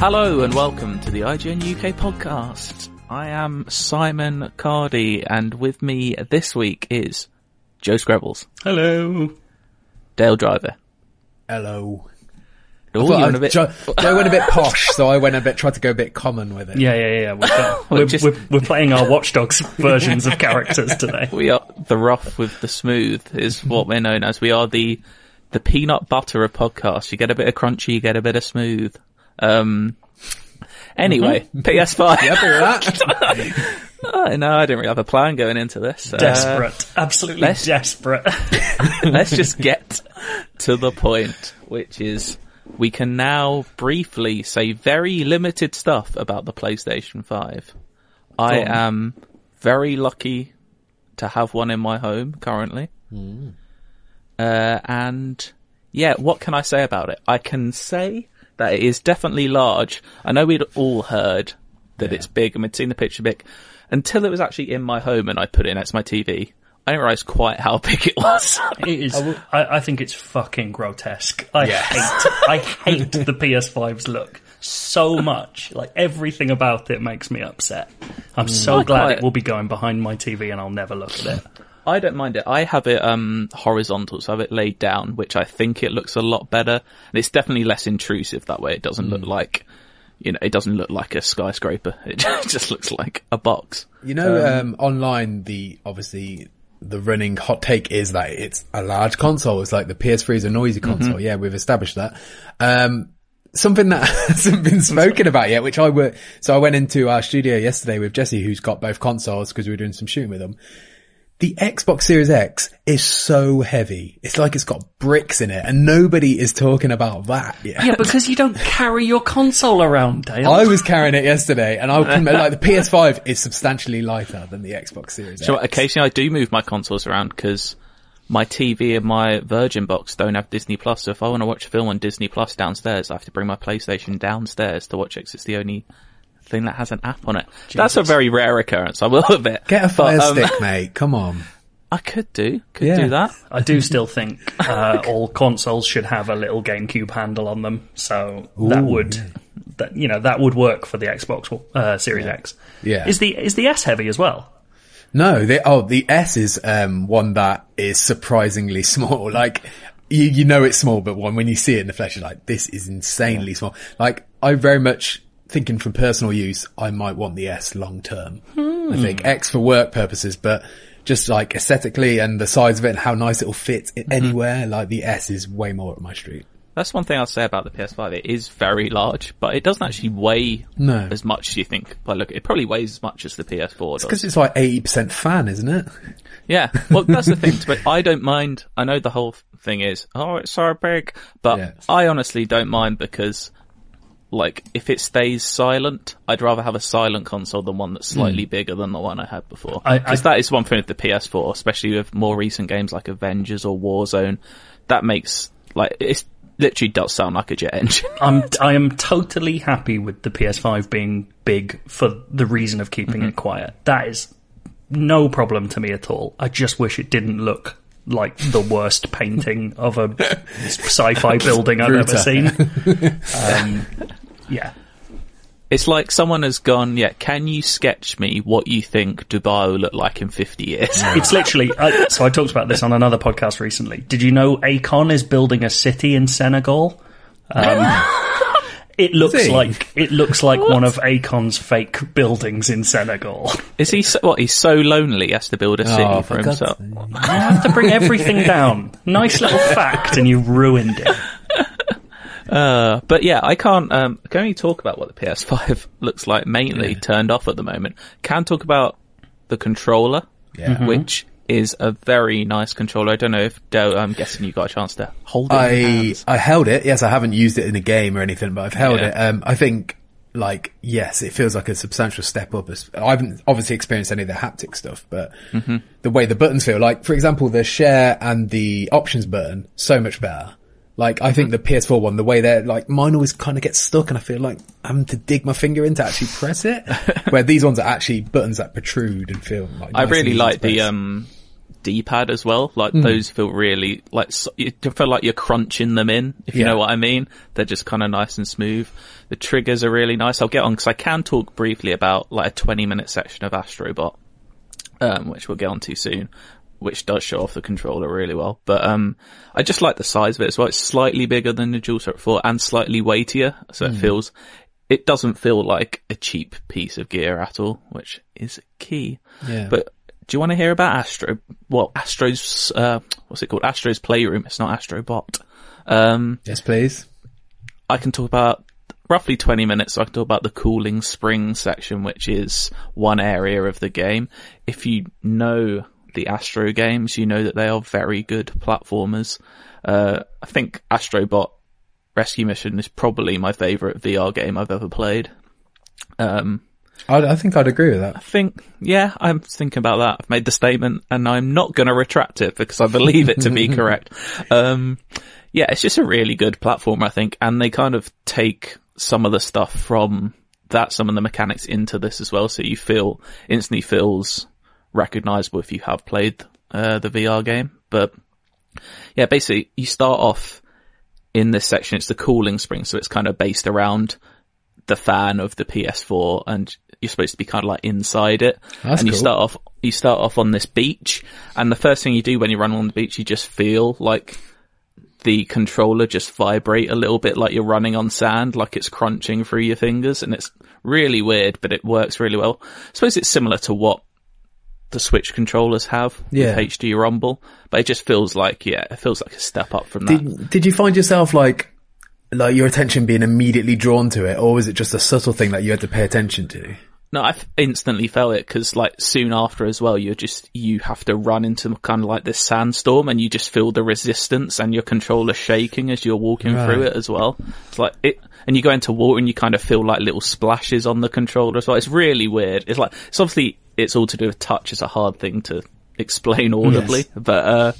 Hello and welcome to the IGN UK podcast. I am Simon Cardy and with me this week is Joe Skrebels, Hello. Dale Driver. Hello. Oh, Well, you I- want a bit? Joe, Joe went a bit posh, so I went a bit, tried to go a bit common with it. Yeah, yeah, yeah. We've got, we're, just- we're, we're playing our Watchdogs versions of characters today. We are the rough with the smooth is what we're known as. We are the the peanut butter of podcasts. You get a bit of crunchy, you get a bit of smooth. Um. Anyway, PS5. Happy with that? I know I didn't really have a plan going into this. Uh, Desperate. Absolutely let's- desperate. let's just get to the point, which is we can now briefly say very limited stuff about the PlayStation 5. I am very lucky to have one in my home currently. Uh, and yeah, what can I say about it? I can say that it is definitely large. I know we'd all heard that it's big and we'd seen the picture big until it was actually in my home and I put it next to my TV. I didn't realize quite how big it was. It is. I, I think it's fucking grotesque. I hate. I hate the PS5's look so much. Like everything about it makes me upset. I'm mm. so I glad quite- it will be going behind my TV and I'll never look at it. I don't mind it. I have it um horizontal, so I have it laid down, which I think it looks a lot better. And it's definitely less intrusive that way. It doesn't look like, you know, it doesn't look like a skyscraper. It just looks like a box. You know, um, online, the, obviously, the running hot take is that it's a large console. It's like the PS3 is a noisy console. Yeah, we've established that. Um, something that hasn't been spoken about yet, which I were, so I went into our studio yesterday with Jesse, who's got both consoles because we were doing some shooting with them. The Xbox Series X is so heavy. It's like it's got bricks in it and nobody is talking about that yet. Yeah, because you don't carry your console around, Dale. I was carrying it yesterday, and I can like the PS5 is substantially lighter than the Xbox Series. X. So X. occasionally I do move my consoles around because my TV and my Virgin box don't have Disney Plus. So if I want to watch a film on Disney Plus downstairs, I have to bring my PlayStation downstairs to watch it 'cause it's the only thing that has an app on it. That's a very rare occurrence, I will admit. Get a Fire But, um, Stick, mate. Come on. I could do, could Yeah. do that. I do still think uh, all consoles should have a little GameCube handle on them, so that would that you know that would work for the Xbox uh, Series X. Yeah. Is the is the S heavy as well? No, the oh the S is um one that is surprisingly small. Like you you know it's small, but one when you see it in the flesh, you're like, this is insanely small. Like I very much thinking from personal use, I might want the S long term. I hmm. think X for work purposes, but just like aesthetically and the size of it and how nice it'll fit i- anywhere, like the S is way more up my street. That's one thing I'll say about the PS5. It is very large, but it doesn't actually weigh No. as much as you think. But look, it probably weighs as much as the PS4 does. Because it's like 80% fan, isn't it? Yeah. Well, that's the thing. But I don't mind. I know the whole thing is, oh, it's so big, but Yeah. I honestly don't mind because, like, if it stays silent, I'd rather have a silent console than one that's slightly bigger than the one I had before. Because that is one thing with the PS4, especially with more recent games like Avengers or Warzone. That makes like it literally does sound like a jet engine. I'm I am totally happy with the PS5 being big for the reason of keeping it quiet. That is no problem to me at all. I just wish it didn't look like the worst painting of a sci-fi building I've ever seen. Um, yeah. It's like someone has gone, yeah, can you sketch me what you think Dubai will look like in 50 years? It's literally. I, so I talked about this on another podcast recently. Did you know Akon is building a city in Senegal? Um, it looks he? like it looks like one of Akon's fake buildings in Senegal. Is he so, what, he's so lonely he has to build a city Oh, for for God's himself? sake. I have to bring everything down. Nice little fact, and you ruined it. Uh, but yeah, I can't, um, I can only talk about what the PS5 looks like mainly turned off at the moment. Can talk about the controller, Yeah. which is a very nice controller. I don't know if Joe, I'm guessing you got a chance to hold it. I. I held it. Yes, I haven't used it in a game or anything, but I've held Yeah. it. Um, I think like yes, it feels like a substantial step up. I haven't obviously experienced any of the haptic stuff, but Mm-hmm. the way the buttons feel, like for example, the share and the options button, so much better. Like I think the PS4 one, the way they're like mine always kind of gets stuck, and I feel like I'm having to dig my finger in to actually press it. where these ones are actually buttons that protrude and feel like. I nice really like the um D-pad as well. Like Hmm. those feel really like so- you feel like you're crunching them in. If you know what I mean, they're just kind of nice and smooth. The triggers are really nice. I'll get on because I can talk briefly about like a 20 minute section of Astrobot, um, which we'll get on to soon. Which does show off the controller really well, but um, I just like the size of it as well. It's slightly bigger than the DualShock 4 and slightly weightier, so Hmm. it feels. It doesn't feel like a cheap piece of gear at all, which is key. Yeah. But do you want to hear about Astro? Well, Astro's, uh, what's it called? Astro's Playroom. It's not Astrobot. Um, yes, please. I can talk about roughly 20 minutes. So I can talk about the cooling spring section, which is one area of the game. If you know the Astro games, you know that they are very good platformers. Uh, I think Astrobot Rescue Mission is probably my favorite VR game I've ever played. Um, I, I think I'd agree with that. I think, yeah, I'm thinking about that. I've made the statement and I'm not going to retract it because I believe it to be correct. Um, yeah, it's just a really good platform, I think. And they kind of take some of the stuff from that, some of the mechanics into this as well. So you feel, instantly feels recognizable if you have played, uh, the VR game. But yeah, basically you start off in this section. It's the cooling spring. So it's kind of based around the fan of the PS4 and you're supposed to be kind of like inside it. That's and you cool. start off, you start off on this beach and the first thing you do when you run on the beach, you just feel like the controller just vibrate a little bit like you're running on sand, like it's crunching through your fingers and it's really weird, but it works really well. I suppose it's similar to what the Switch controllers have Yeah. with HD Rumble, but it just feels like, yeah, it feels like a step up from that. Did, did you find yourself like, like your attention being immediately drawn to it, or was it just a subtle thing that you had to pay attention to? No, I instantly felt it because like soon after as well, you're just, you have to run into kind of like this sandstorm and you just feel the resistance and your controller shaking as you're walking through it as well. It's like it, and you go into water and you kind of feel like little splashes on the controller as well. It's really weird. It's like, it's obviously, it's all to do with touch. It's a hard thing to explain audibly, but, uh,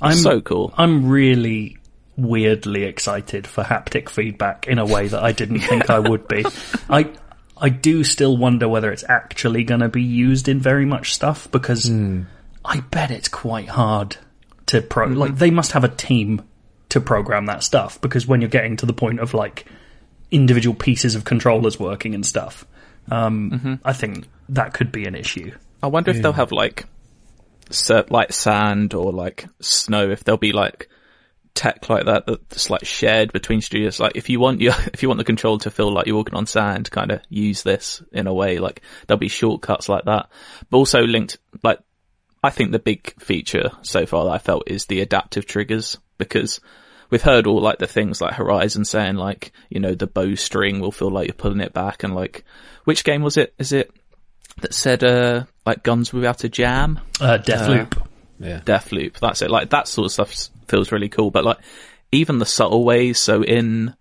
I'm so cool. I'm really weirdly excited for haptic feedback in a way that I didn't think I would be. I I do still wonder whether it's actually going to be used in very much stuff because I bet it's quite hard to pro. Like they must have a team to program that stuff because when you're getting to the point of like individual pieces of controllers working and stuff, um, I think that could be an issue. I wonder if they'll have like, cert, like sand or like snow, if there'll be like tech like that that's like shared between studios. Like if you want your, if you want the control to feel like you're walking on sand, kind of use this in a way, like there'll be shortcuts like that, but also linked, like I think the big feature so far that I felt is the adaptive triggers because we've heard all like the things like Horizon saying like, you know, the bowstring will feel like you're pulling it back and like, which game was it? Is it that said, uh, like guns without a jam? Uh, Deathloop. Yeah. Deathloop. That's it. Like that sort of stuff feels really cool. But like even the subtle ways. So in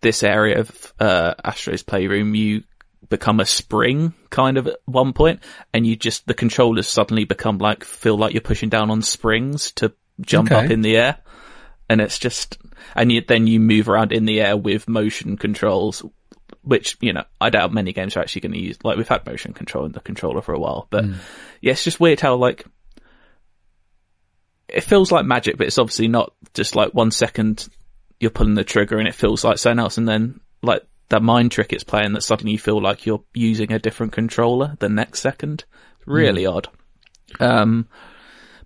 this area of uh, Astro's playroom, you become a spring kind of at one point, and you just the controllers suddenly become like feel like you're pushing down on springs to jump Okay. up in the air, and it's just and you, then you move around in the air with motion controls. Which, you know, I doubt many games are actually going to use, like we've had motion control in the controller for a while, but yeah, it's just weird how like, it feels like magic, but it's obviously not just like one second you're pulling the trigger and it feels like something else, and then like that mind trick it's playing that suddenly you feel like you're using a different controller the next second. It's really odd. Um,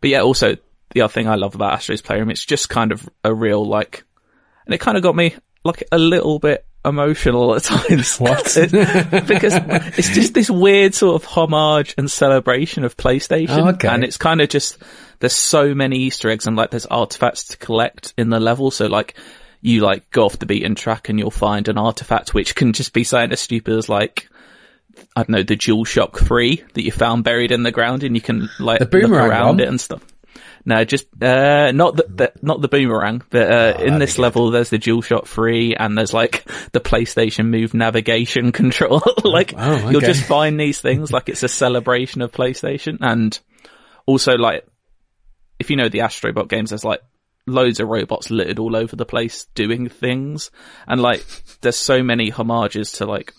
but yeah, also the other thing I love about Astro's Playroom, it's just kind of a real like, and it kind of got me like a little bit emotional at times. What? because it's just this weird sort of homage and celebration of PlayStation. Oh, okay. And it's kind of just, there's so many Easter eggs and like there's artifacts to collect in the level. So like, you like go off the beaten track and you'll find an artifact which can just be something as stupid as like I don't know, the DualShock 3 that you found buried in the ground and you can like The boomerang look around one? it and stuff. No, just, uh, not the, the not the boomerang, but, uh, in Oh, that'd this be good. level there's the DualShock 3 and there's like the PlayStation Move navigation control. like, Oh, you'll just find these things like it's a celebration of PlayStation and also like, if you know the Astrobot games, there's like loads of robots littered all over the place doing things. And like, there's so many homages to like,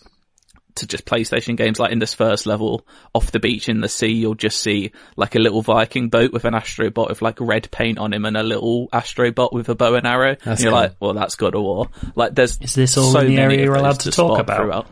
to just PlayStation games. Like in this first level, off the beach in the sea, you'll just see like a little Viking boat with an Astrobot with like red paint on him and a little Astrobot with a bow and arrow. and you're cool. like, well, that's God of War. Like there's Is this all so in the area you're allowed to talk about? throughout.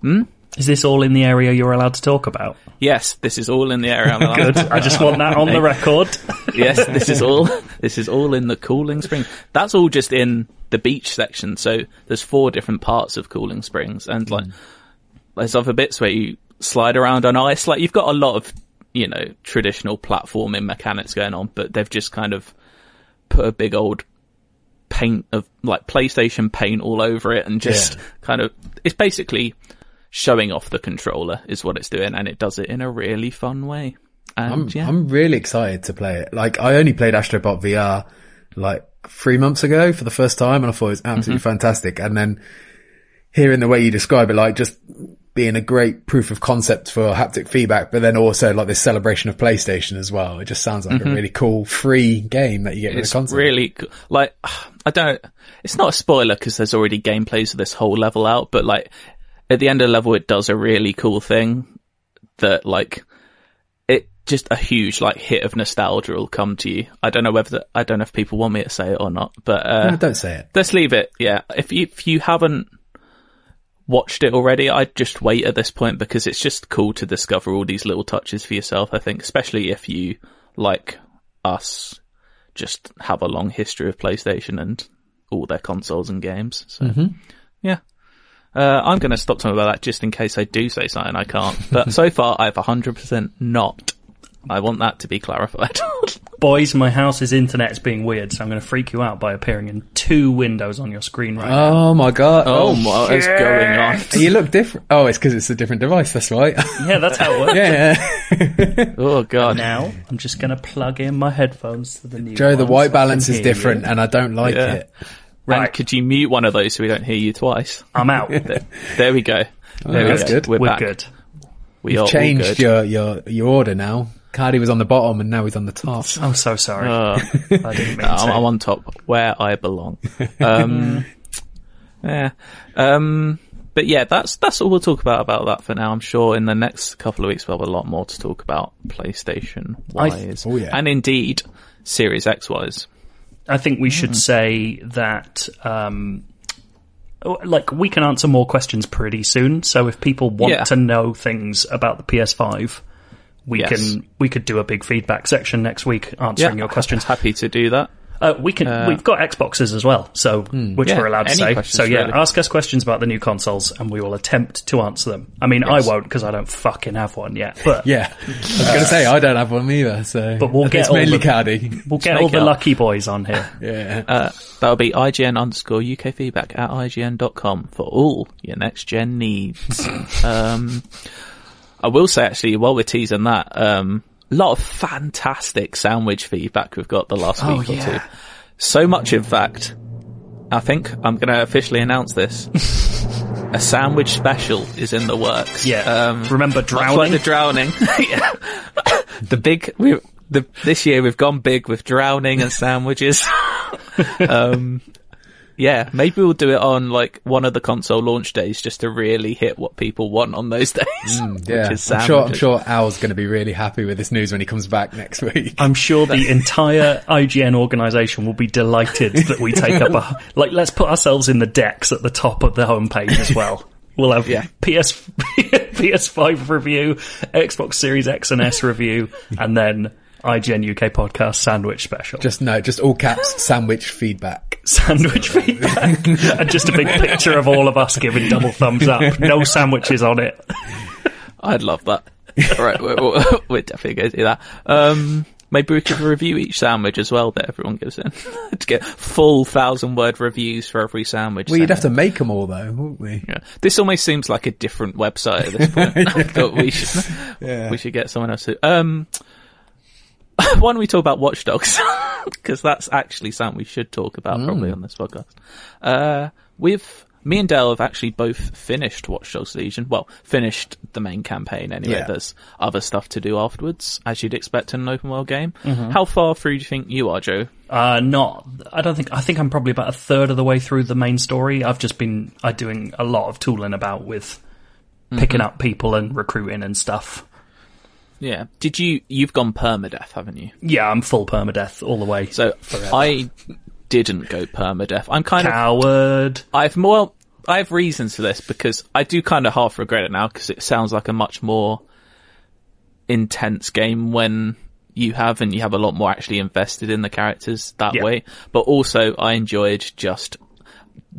Hmm? Is this all in the area you're allowed to talk about? Yes, this is all in the area. I'm allowed Good. I just want that on the record. yes, this is all. This is all in the Cooling Springs. That's all just in the beach section. So there's four different parts of Cooling Springs, and like hmm. there's other bits where you slide around on ice. Like you've got a lot of you know traditional platforming mechanics going on, but they've just kind of put a big old paint of like PlayStation paint all over it, and just Yeah. kind of it's basically showing off the controller is what it's doing, and it does it in a really fun way. And I'm, yeah, I'm really excited to play it. Like, I only played Astrobot VR like three months ago for the first time, and I thought it was absolutely Mm-hmm. fantastic. And then hearing the way you describe it, like just being a great proof of concept for haptic feedback, but then also like this celebration of PlayStation as well. It just sounds like a really cool free game that you get with Mm-hmm. it's the console. really co- like I don't. It's not a spoiler because there's already gameplays of this whole level out, but like at the end of the level, it does a really cool thing that like it just a huge like hit of nostalgia will come to you. I don't know whether the, I don't know if people want me to say it or not, but uh, No, don't say it. let's leave it. Yeah, if you if you haven't watched it already, I'd just wait at this point because it's just cool to discover all these little touches for yourself. I think, especially if you like us, just have a long history of PlayStation and all their consoles and games. So yeah. Uh, I'm going to stop talking about that just in case I do say something I can't. But so far, I've 100% not. I want that to be clarified. Boys, my house's internet is being weird, so I'm going to freak you out by appearing in two windows on your screen right now. Oh my god! oh, my, what is going on? you look different. Oh, it's because it's a different device. That's right. Yeah, that's how it works. yeah. Oh god. Now, I'm just going to plug in my headphones to the new Joe, the ones white I balance can is hear different, you. and I don't like Yeah. it. And Right. could you mute one of those so we don't hear you twice? I'm out. There, there we go. There we that's go. good. We're, We're back. good. We are Changed good. your your your order now. Cardy was on the bottom, and now he's on the top. I'm so sorry. Uh, I didn't mean I'm, to. I'm on top, where I belong. Um, yeah. Um, but yeah, that's that's all we'll talk about about that for now. I'm sure in the next couple of weeks we'll have a lot more to talk about PlayStation I- wise, oh, yeah. and indeed Series X wise. I think we Mm. should say that, um, oh, like, we can answer more questions pretty soon. So if people want Yeah. to know things about the PS5, we Yes. can we could do a big feedback section next week answering your questions. Happy to do that. Uh, we can. we've got Xboxes as well, so which Yeah, we're allowed to say. So yeah, really. ask us questions about the new consoles, and we will attempt to answer them. I mean, Yes. I won't because I don't fucking have one yet, but Yeah, I was going to say I don't have one either. So, But we'll get it's all mainly the- Cardy. we'll get all the up. lucky boys on here. Yeah, Uh, that'll be IGN underscore UK feedback at IGN.com for all your next gen needs. um, I will say actually, while we're teasing that, um, a lot of fantastic sandwich feedback we've got the last Oh, week or yeah. two. So much, in fact, I think I'm going to officially announce this. A sandwich special is in the works. Yeah. Um, Remember much like drowning? the drowning. Yeah. the big, we the, this year we've gone big with drowning and sandwiches. um, yeah, maybe we'll do it on like one of the console launch days just to really hit what people want on those days. Mm, yeah. which is I'm sure. I'm sure Al's going to be really happy with this news when he comes back next week. I'm sure the entire IGN organization will be delighted that we take up a like. Let's put ourselves in the decks at the top of the homepage as well. We'll have Yeah. PS PS5 review, Xbox Series X and S review, and then IGN UK podcast sandwich special. Just no, just all caps. sandwich feedback. sandwich feedback, and just a big picture of all of us giving double thumbs up. No sandwiches on it. I'd love that. All right, we're, we're, we're definitely going to do that. Um, Maybe we could review each sandwich as well that everyone gives in to get full thousand word reviews for every sandwich. Well, you'd sent have to make them all though, wouldn't we? Yeah. This almost seems like a different website at this point. I thought we should Yeah. we should get someone else to. Um, why don't we talk about Watch Dogs? Because that's actually something we should talk about probably on this podcast. Uh, we've me and Dale have actually both finished Watch Dogs Legion. Well, finished the main campaign anyway. Yeah. There's other stuff to do afterwards, as you'd expect in an open world game. Mm-hmm. How far through do you think you are, Joe? Uh, not. I don't think. I think I'm probably about a third of the way through the main story. I've just been uh, doing a lot of tooling about with picking up people and recruiting and stuff. Yeah. Did you? You've gone permadeath, haven't you? Yeah, I'm full permadeath all the way. So I didn't go permadeath. I'm kind of Coward. I've more. I have reasons for this because I do kind of half regret it now because it sounds like a much more intense game when you have and you have a lot more actually invested in the characters that Yeah. way. But also, I enjoyed just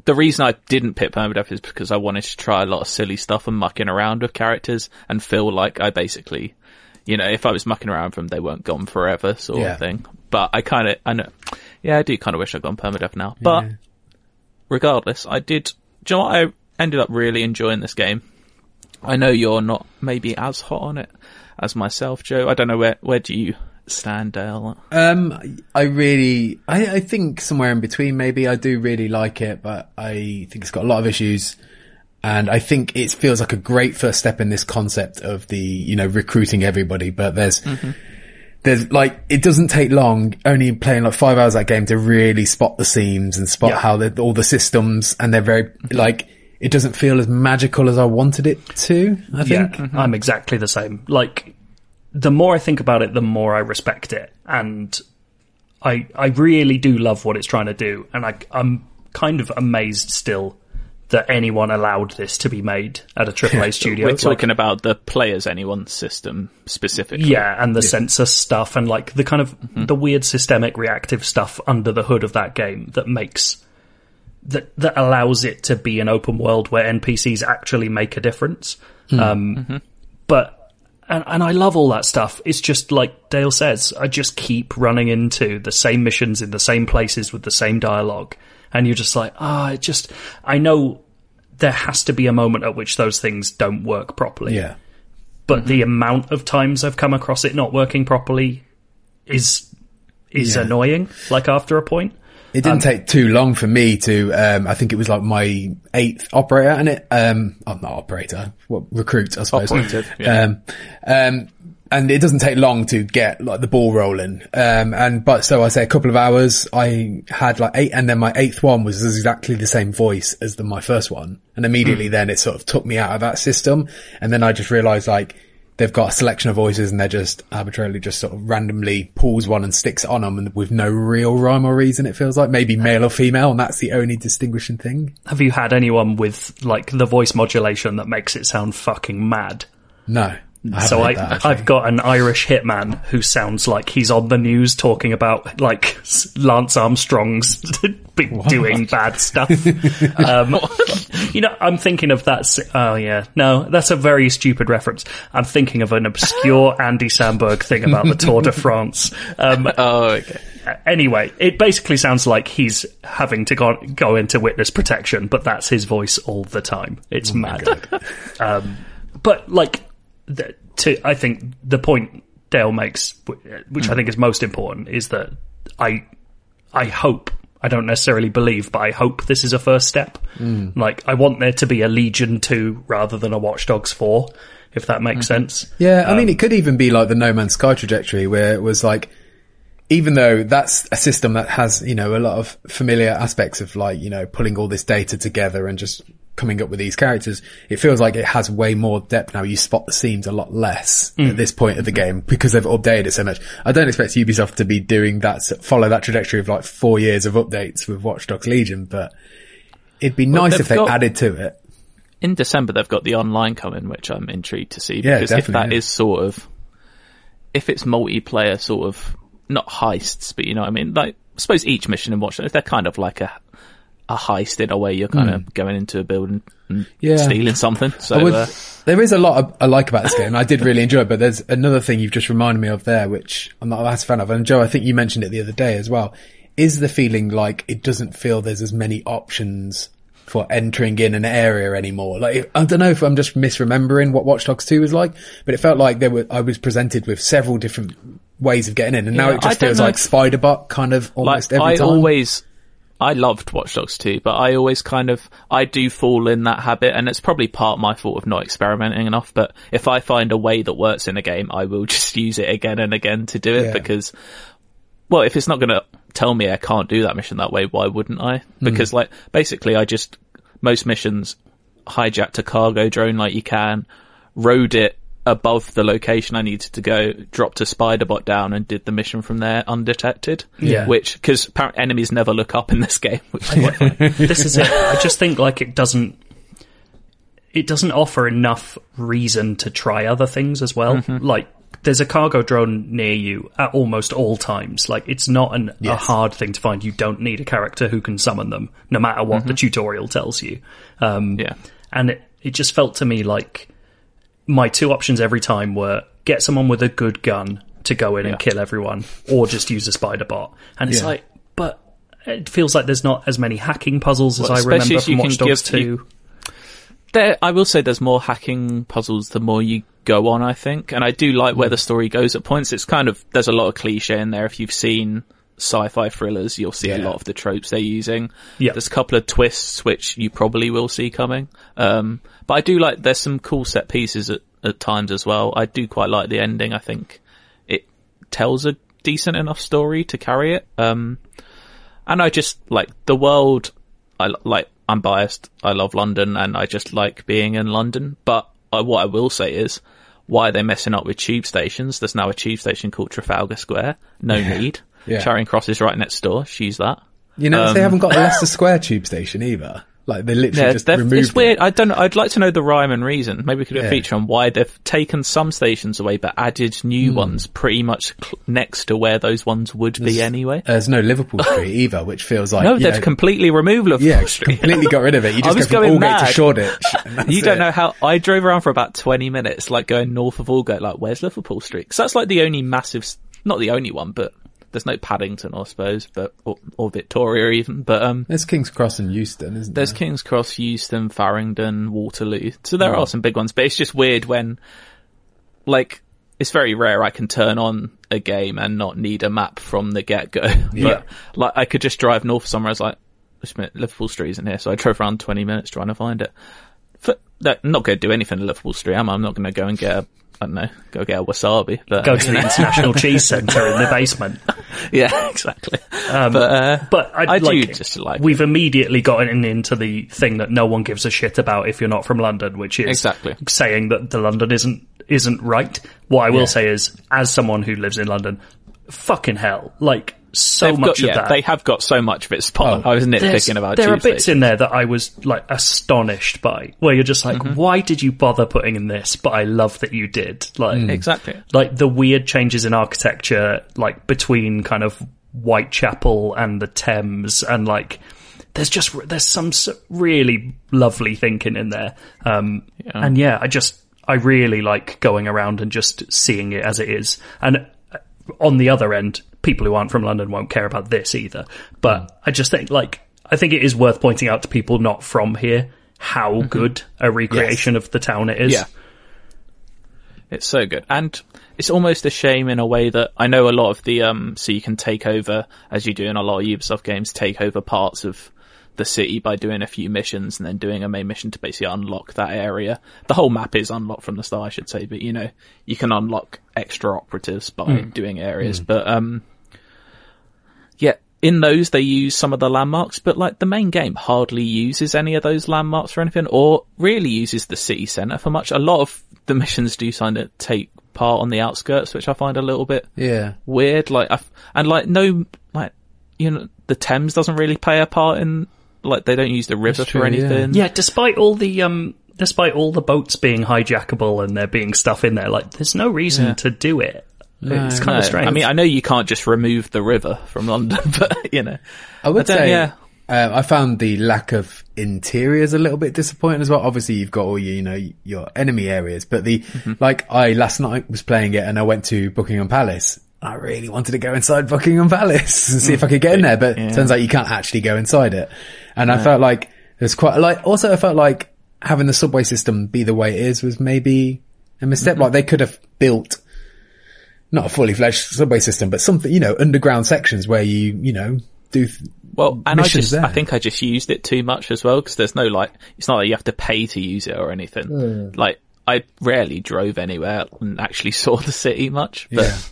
the reason I didn't pick permadeath is because I wanted to try a lot of silly stuff and mucking around with characters and feel like I basically, you know, if I was mucking around with them, they weren't gone forever, sort Yeah. of thing. But I kind of, I know, yeah, I do kind of wish I'd gone permadeath now. But regardless, I did. Do you know what? I ended up really enjoying this game. I know you're not maybe as hot on it as myself, Joe. I don't know where where do you stand, Dale? Um, I really, I, I think somewhere in between. Maybe I do really like it, but I think it's got a lot of issues. And I think it feels like a great first step in this concept of the, you know, recruiting everybody. But there's, mm-hmm. there's like, it doesn't take long, only playing like five hours of that game to really spot the seams and spot Yeah. how the, all the systems and they're very, mm-hmm. like, it doesn't feel as magical as I wanted it to, I think. Yeah, I'm exactly the same. Like, the more I think about it, the more I respect it, and I I really do love what it's trying to do, and I I'm kind of amazed still that anyone allowed this to be made at a AAA studio. We're Like, talking about the players anyone system specifically. yeah, and the sensor stuff, and like the kind of mm-hmm. the weird systemic reactive stuff under the hood of that game that makes that that allows it to be an open world where NPCs actually make a difference. Hmm. Um, mm-hmm. But and and I love all that stuff. It's just like Dale says, I just keep running into the same missions in the same places with the same dialogue, and you're just like, ah, it just. I know there has to be a moment at which those things don't work properly Yeah. but the amount of times I've come across it not working properly is is Yeah. annoying. Like after a point, It didn't take too long for me to, um, I think it was like my eighth operator and it, um, oh, not operator, what, recruit, I suppose. Operative, yeah. Um, um, and it doesn't take long to get like the ball rolling. Um, and, but so I say a couple of hours, I had like eight and then my eighth one was exactly the same voice as the, my first one. And immediately then it sort of took me out of that system. And then I just realized like, they've got a selection of voices and they're just arbitrarily just sort of randomly pulls one and sticks it on them and with no real rhyme or reason it feels like maybe male or female and that's the only distinguishing thing have you had anyone with like the voice modulation that makes it sound fucking mad? no I so I, that, I've got an Irish hitman who sounds like he's on the news talking about like Lance Armstrong's doing bad stuff. Um, you know, I'm thinking of that. Oh yeah, no, that's a very stupid reference. I'm thinking of an obscure Andy Samberg thing about the Tour de France. Um, Oh, okay. anyway, it basically sounds like he's having to go, go into witness protection, but that's his voice all the time. It's mad. um, but like, the, to I think the point Dale makes, wh- which I hmm. think is most important, is that I I hope. I don't necessarily believe, but I hope this is a first step. Hmm. Like, I want there to be a Legion 2 rather than a Watch Dogs 4, if that makes hmm. sense. Yeah, I Um, mean, it could even be like the No Man's Sky trajectory where it was like, even though that's a system that has, you know, a lot of familiar aspects of like, you know, pulling all this data together and just coming up with these characters, it feels like it has way more depth now. You spot the seams a lot less Mm. at this point of the game because they've updated it so much. I don't expect Ubisoft to be doing that, follow that trajectory of like four years of updates with Watch Dogs Legion, but it'd be nice they've if they got- added to it. in December they've got the online coming, which I'm intrigued to see Yeah, because if definitely, that yeah. is sort of, if it's multiplayer sort of, not heists, but you know what I mean? Like, I suppose each mission in Watch Dogs, they're kind of like a, a heist in a way. You're kind of going into a building and Yeah. stealing something. So would- uh, there is a lot of, I like about this game. I did really enjoy it, but there's another thing you've just reminded me of there, which I'm not as a fan of. And Joe, I think you mentioned it the other day as well. Is the feeling like it doesn't feel there's as many options for entering in an area anymore? Like, I don't know if I'm just misremembering what Watch Dogs 2 was like, but it felt like there were, I was presented with several different ways of getting in. And now Yeah, it just feels like Spider-Bot kind of almost like every I time. always, I loved Watch Dogs 2, but I always kind of, I do fall in that habit, and it's probably part my fault of not experimenting enough. But if I find a way that works in a game, I will just use it again and again to do it Yeah. because, well, if it's not going to tell me I can't do that mission that way, why wouldn't I? Hmm. Because like basically, I just most missions hijacked a cargo drone like you can, rode it above the location I needed to go, dropped a spider bot down and did the mission from there undetected. Yeah. Which, because apparently enemies never look up in this game, which is this is it. I just think like it doesn't it doesn't offer enough reason to try other things as well. Mm-hmm. Like there's a cargo drone near you at almost all times. Like it's not an, a hard thing to find. You don't need a character who can summon them, no matter what the tutorial tells you. Um, Mm-hmm. Yeah. and it, it just felt to me like my two options every time were get someone with a good gun to go in Yeah. and kill everyone, or just use a spider bot. And it's Yeah. like, but it feels like there's not as many hacking puzzles as Well, I remember from Watch Dogs give- 2. There, I will say there's more hacking puzzles the more you go on, I think. And I do like where the story goes at points. It's kind of, there's a lot of cliche in there. If you've seen sci-fi thrillers, you'll see a lot of the tropes they're using. Yeah. There's a couple of twists which you probably will see coming. Um, but I do like, there's some cool set pieces at, at times as well. I do quite like the ending. I think it tells a decent enough story to carry it. Um, and I just like the world. I like. I'm biased. I love London, and I just like being in London. But uh, what I will say is, why are they messing up with tube stations? There's now a tube station called Trafalgar Square. No need. Yeah. Charing Cross is right next door. Use that. You know, they haven't got a Leicester Square tube station either. Like they literally Yeah, just removed it's weird. it. I don't. know. I'd like to know the rhyme and reason. Maybe we could do a Yeah. feature on why they've taken some stations away, but added new hmm. ones pretty much cl- next to where those ones would be anyway. There's no Liverpool Street either, which feels like No, they've know, completely removed Liverpool yeah, Street. completely got rid of it. You I just was go from going Aldgate to mad. Shoreditch. You don't it. know how I drove around for about 20 minutes, like going north of Aldgate, like where's Liverpool Street? Because that's like the only massive, not the only one, but there's no Paddington, I suppose, but or, or Victoria even. But um, There's King's Cross and Euston, isn't there's there? King's Cross, Euston, Farringdon, Waterloo. So there Hmm. are some big ones, but it's just weird when, like, it's very rare I can turn on a game and not need a map from the get go. But like, I could just drive north somewhere. I was like, minute, Liverpool Street isn't here, so I drove around 20 minutes trying to find it. For, that, I'm not going to do anything at Liverpool Street, am I? I'm not going to go and get a, I don't know, go get a wasabi. But Go to the International Cheese Centre in the basement. yeah, exactly. but uh, But I, I do like, just like we've immediately gotten into the thing that no one gives a shit about if you're not from London, which is Exactly. saying that the London isn't isn't right. What I will Yeah. say is, as someone who lives in London, fucking hell, like so they've much got, of yeah, that. they have got so much of it spot on. Oh, I was There's- nitpicking about there are bits in there that I was like astonished by, where you're just like, Mm-hmm. why did you bother putting in this? But I love that you did. Like, Mm. Exactly. like the weird changes in architecture, like between kind of Whitechapel and the Thames, and like there's just there's some really lovely thinking in there. Um, and yeah, I just I really like going around and just seeing it as it is. And uh, on the other end, people who aren't from London won't care about this either. But I just think like I think it is worth pointing out to people not from here how good a recreation of the town it is. Yeah. It's so good. And it's almost a shame in a way that I know a lot of the, um, so you can take over, as you do in a lot of Ubisoft games, take over parts of the city by doing a few missions and then doing a main mission to basically unlock that area. The whole map is unlocked from the start, I should say, but you know, you can unlock extra operatives by doing areas. But, um, yeah, in those they use some of the landmarks, but like the main game hardly uses any of those landmarks or anything, or really uses the city centre for much. A lot of the missions do kind of take part on the outskirts, which I find a little bit Yeah. weird. Like, I, and like no, like you know, the Thames doesn't really play a part in. Like, they don't use the river true, for anything. Yeah, despite all the um despite all the boats being hijackable and there being stuff in there, like there's no reason Yeah. to do it. it's kind No, of strange. I mean, I know you can't just remove the river from London, but you know, I would I say yeah. Um, I found the lack of interiors a little bit disappointing as well. Obviously, you've got all your, you know, your enemy areas, but the, Mm-hmm. like, I last night was playing it and I went to Buckingham Palace. I really wanted to go inside Buckingham Palace and see if I could get in there, but Mm. Yeah. turns out you can't actually go inside it. And I felt like there's quite, like, also I felt like having the subway system be the way it is was maybe a misstep. Mm-hmm. Like they could have built not a fully fledged subway system, but something, you know, underground sections where you, you know, do, th- Well, and I just, there. I think I just used it too much as well because there's no like, it's not like you have to pay to use it or anything. Like, I rarely drove anywhere and actually saw the city much, but,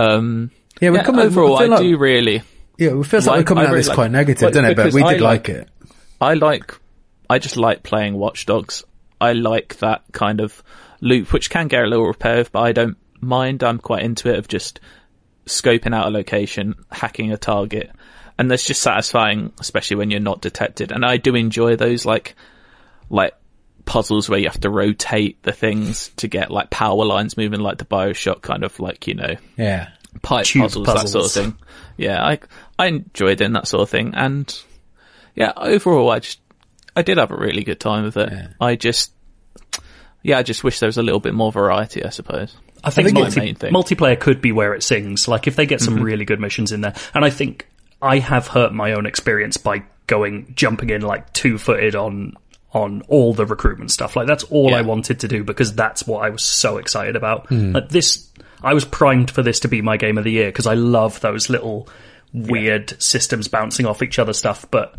um, yeah, we're yeah, coming, overall, I, like, do really, yeah, it feels like, like- we're coming I at really this like- quite negative, Well, doesn't it? But we did like- like it. I like, I just like playing Watch Dogs. I like that kind of loop, which can get a little repetitive, but I don't mind. I'm quite into it of just scoping out a location, hacking a target, and that's just satisfying, especially when you're not detected. And I do enjoy those like, like puzzles where you have to rotate the things to get like power lines moving, like the Bioshock kind of like you know Yeah. pipe Tube puzzles, that sort of thing. Yeah, I I enjoyed doing that sort of thing, and yeah, overall, I just I did have a really good time with it. I just yeah, I just wish there was a little bit more variety. I suppose. I think, think it's multi- main thing. Mm-hmm. multiplayer could be where it sings. Like if they get some really good missions in there, and I think I have hurt my own experience by going jumping in like two footed on on all the recruitment stuff. Like that's all I wanted to do because that's what I was so excited about. Hmm. Like this, I was primed for this to be my game of the year because I love those little weird systems bouncing off each other stuff. But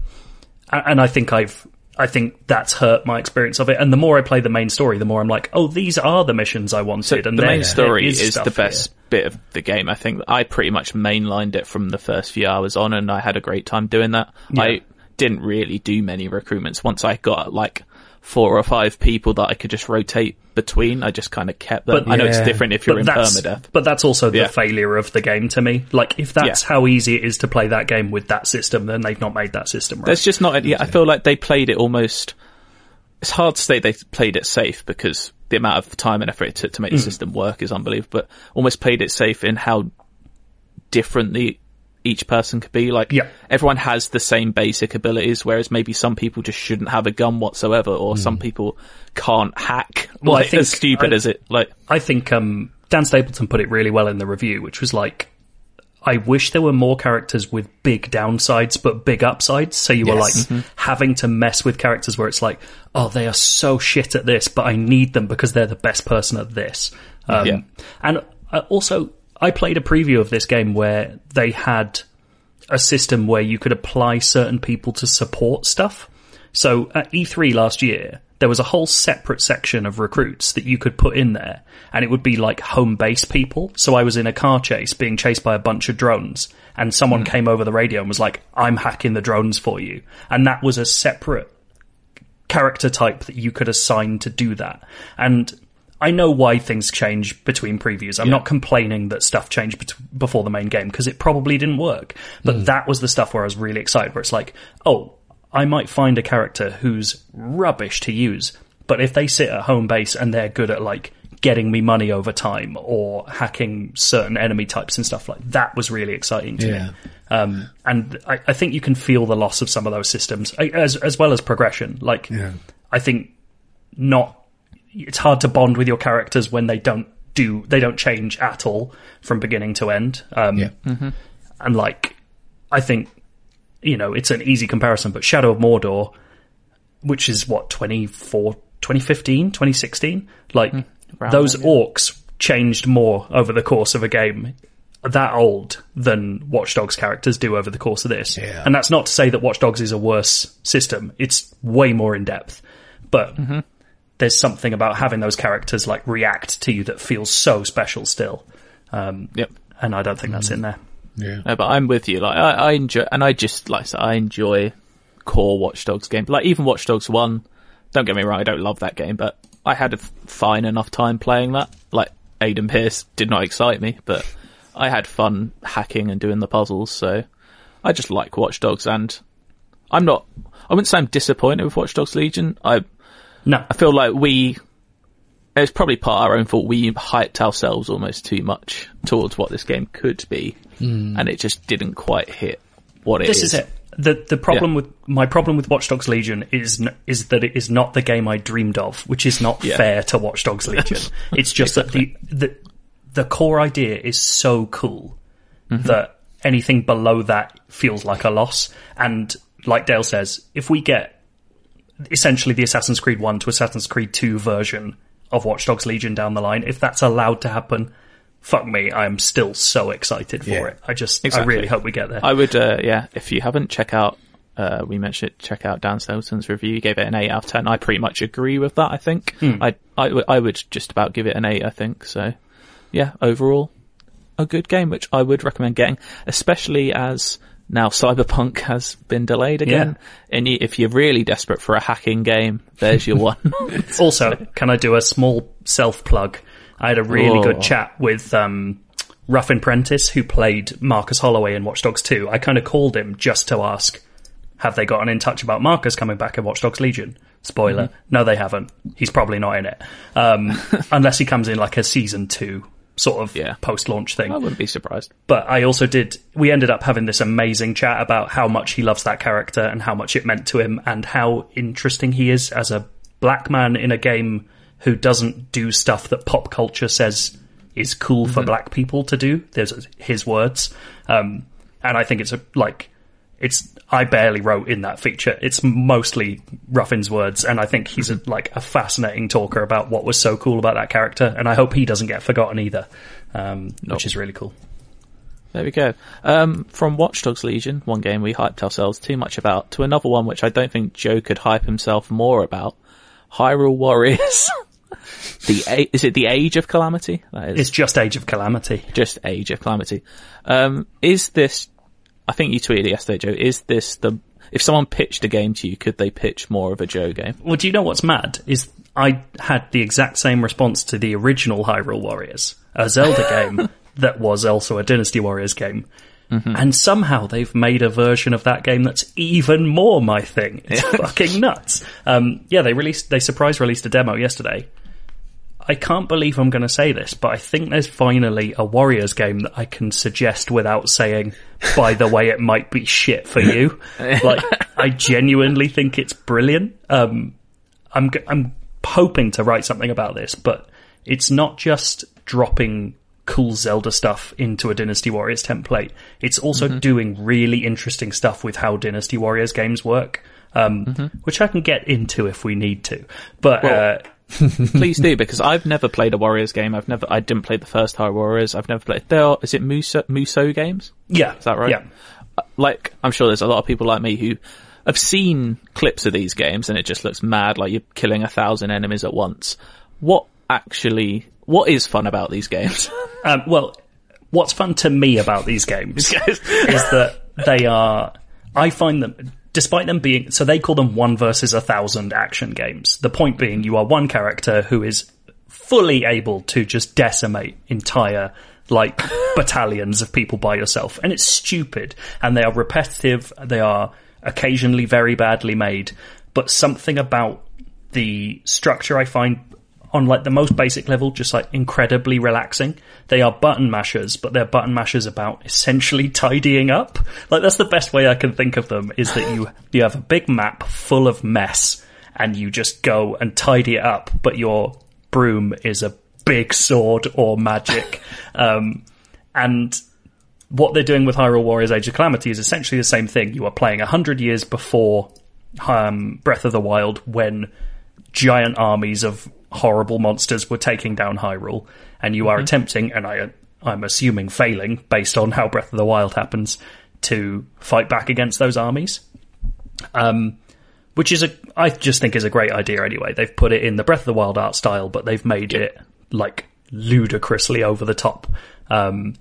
and I think I've I think that's hurt my experience of it. And the more I play the main story, the more I'm like, oh, these are the missions I wanted. and the main story is, stuff the here. best bit of the game. I think I pretty much mainlined it from the first few hours on, and I had a great time doing that. I didn't really do many recruitments. Once I got like four or five people that I could just rotate between, I just kind of kept them. But- I know it's different if you're in that's, permadeath. But that's also the Yeah. failure of the game to me. Like, if that's Yeah. how easy it is to play that game with that system, then they've not made that system right. There's just not. Yeah, I feel like they played it almost. It's hard to say they played it safe because the amount of time and effort it took to make the mm. system work is unbelievable. But almost played it safe in how different the each person could be. Like Yeah. everyone has the same basic abilities, whereas maybe some people just shouldn't have a gun whatsoever, or some people can't hack. Well, I think- as stupid I- as it like. I think um, Dan Stapleton put it really well in the review, which was like, I wish there were more characters with big downsides but big upsides. So you were like Yes. having to mess with characters where it's like, oh, they are so shit at this, but I need them because they're the best person at this. Um, Yeah. And uh, also, I played a preview of this game where they had a system where you could apply certain people to support stuff. So at E3 last year, there was a whole separate section of recruits that you could put in there, and it would be like home base people. So I was in a car chase being chased by a bunch of drones, and someone hmm. came over the radio and was like, I'm hacking the drones for you. And that was a separate character type that you could assign to do that. And I know why things change between previews. I'm not complaining that stuff changed bet- before the main game because it probably didn't work. But that was the stuff where I was really excited where it's like, oh, I might find a character who's rubbish to use, but if they sit at home base and they're good at like getting me money over time or hacking certain enemy types and stuff like that was really exciting to Yeah. me. Um, and I, I think you can feel the loss of some of those systems as as well as progression. Like, Yeah. I think not. It's hard to bond with your characters when they don't do they don't change at all from beginning to end. Um, Yeah. and like, I think you know it's an easy comparison, but Shadow of Mordor, which is what 24, 2015, 2016, like around those yeah. orcs changed more over the course of a game that old than Watchdogs characters do over the course of this. Yeah. And that's not to say that Watchdogs is a worse system. It's way more in depth. But Mm-hmm. There's something about having those characters like react to you that feels so special still. Um, Yep. and I don't think that's in there. Yeah. No, but I'm with you. Like I, I enjoy, and I just like I I enjoy core Watch Dogs games. Like even Watch Dogs One. Don't get me wrong, I don't love that game, but I had a f- fine enough time playing that. Like Aiden Pearce did not excite me, but I had fun hacking and doing the puzzles. So I just like Watch Dogs, and I'm not. I wouldn't say I'm disappointed with Watch Dogs Legion. I No, I feel like we. It's probably part of our own fault. We hyped ourselves almost too much towards what this game could be, hmm. and it just didn't quite hit what it this is it. the the problem with my problem with Watch Dogs Legion is is that it is not the game I dreamed of, which is not Yeah. fair to Watch Dogs Legion. it's just that the, the the core idea is so cool mm-hmm. that anything below that feels like a loss. And like Dale says, if we get essentially the Assassin's Creed 1 to Assassin's Creed 2 version of Watch Dogs Legion down the line, if that's allowed to happen, fuck me, I'm still so excited for Yeah. it. I just, Exactly. I really hope we get there. I would, uh, yeah, if you haven't, check out, uh, we mentioned check out Dan Stapleton's review. He gave it an 8 out of 10. I pretty much agree with that, I think. I, I, w- I would just about give it an 8, I think. So, yeah, overall, a good game, which I would recommend getting, especially as now Cyberpunk has been delayed again. Yeah. And if you're really desperate for a hacking game, there's your one. Also, can I do a small self plug? I had a really Oh. good chat with um, Ruffin Prentiss, who played Marcus Holloway in Watch Dogs 2. I kind of called him just to ask, have they gotten in touch about Marcus coming back in Watch Dogs Legion? Spoiler, no, they haven't. He's probably not in it. Um, unless he comes in like a season two sort of Yeah. post launch thing I wouldn't be surprised. but I also did. We ended up having this amazing chat about how much he loves that character and how much it meant to him, and how interesting he is as a black man in a game who doesn't do stuff that pop culture says is cool for black people to do. There's his words, um, and I think it's a like it's. I barely wrote in that feature. It's mostly Ruffin's words, and I think he's a, like a fascinating talker about what was so cool about that character, and I hope he doesn't get forgotten either, um, which is really cool. There we go. Um, from Watch Dogs Legion, one game we hyped ourselves too much about, to another one which I don't think Joe could hype himself more about, Hyrule Warriors. the A- is it the Age of Calamity? That is It's just Age of Calamity. just Age of Calamity. Um, is this? I think you tweeted it yesterday, Joe. Is this the? If someone pitched a game to you, could they pitch more of a Joe game? Well, do you know what's mad? Is I had the exact same response to the original Hyrule Warriors, a Zelda game that was also a Dynasty Warriors game. And somehow they've made a version of that game that's even more my thing. It's fucking nuts. Um, yeah, they released, they surprise released a demo yesterday. I can't believe I'm going to say this, but I think there's finally a Warriors game that I can suggest without saying, by the way, it might be shit for you. like, I genuinely think it's brilliant. Um, I'm, I'm hoping to write something about this, but it's not just dropping cool Zelda stuff into a Dynasty Warriors template. It's also doing really interesting stuff with how Dynasty Warriors games work, um, which I can get into if we need to. But, uh, Please do because I've never played a Warriors game. I've never. I didn't play the first Hyrule Warriors. I've never played. There are, is it Musou Musou games? yeah. Is that right? Yeah. like I'm sure there's a lot of people like me who have seen clips of these games and it just looks mad, like you're killing a thousand enemies at once. What actually, what is fun about these games? Um, well, what's fun to me about these games is that they are. I find them, despite them being, so they call them one versus a thousand action games. The point being, you are one character who is fully able to just decimate entire like battalions of people by yourself, and it's stupid. And they are repetitive. They are occasionally very badly made, but something about the structure I find on like the most basic level, just like incredibly relaxing. They are button mashers, but they're button mashers about essentially tidying up. Like that's the best way I can think of them is that you, you have a big map full of mess and you just go and tidy it up, but your broom is a big sword or magic. um, and what they're doing with Hyrule Warriors Age of Calamity is essentially the same thing. You are playing a hundred years before um, Breath of the Wild when giant armies of horrible monsters were taking down Hyrule, and you are attempting, and I, I'm assuming failing based on how Breath of the Wild happens, to fight back against those armies. Um, which is a, I just think is a great idea anyway. They've put it in the Breath of the Wild art style, but they've made it like ludicrously over the top. Um,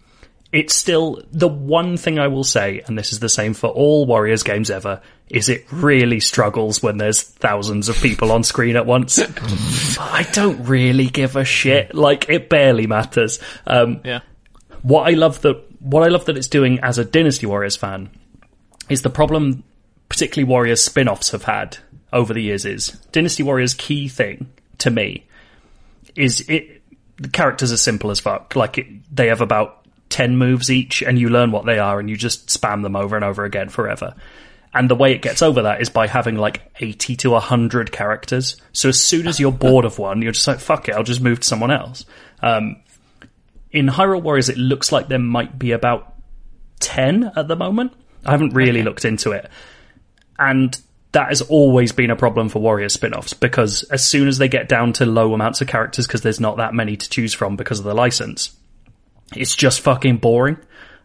it's still the one thing I will say, and this is the same for all Warriors games ever, is it really struggles when there's thousands of people on screen at once. I don't really give a shit. Like it barely matters. Um, yeah. what I love that what I love that it's doing as a Dynasty Warriors fan is the problem particularly Warriors spin-offs have had over the years is Dynasty Warriors key thing to me is it the characters are simple as fuck. Like it, they have about 10 moves each and you learn what they are and you just spam them over and over again forever. And the way it gets over that is by having like 80 to 100 characters. So as soon as you're bored of one, you're just like, fuck it, I'll just move to someone else. Um, in Hyrule Warriors, it looks like there might be about 10 at the moment. I haven't really looked into it. And that has always been a problem for Warrior spin offs because as soon as they get down to low amounts of characters, because there's not that many to choose from because of the license, it's just fucking boring.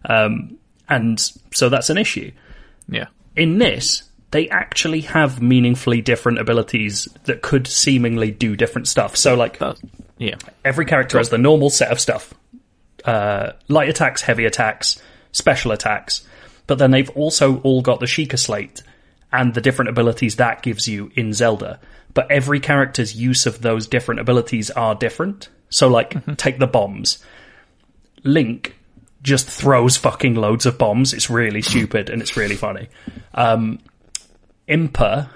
Um, and so that's an issue. Yeah. In this, they actually have meaningfully different abilities that could seemingly do different stuff. So, like, yeah. every character has the normal set of stuff uh, light attacks, heavy attacks, special attacks. But then they've also all got the Sheikah Slate and the different abilities that gives you in Zelda. But every character's use of those different abilities are different. So, like, take the bombs. Link just throws fucking loads of bombs. It's really stupid and it's really funny. Um, Impa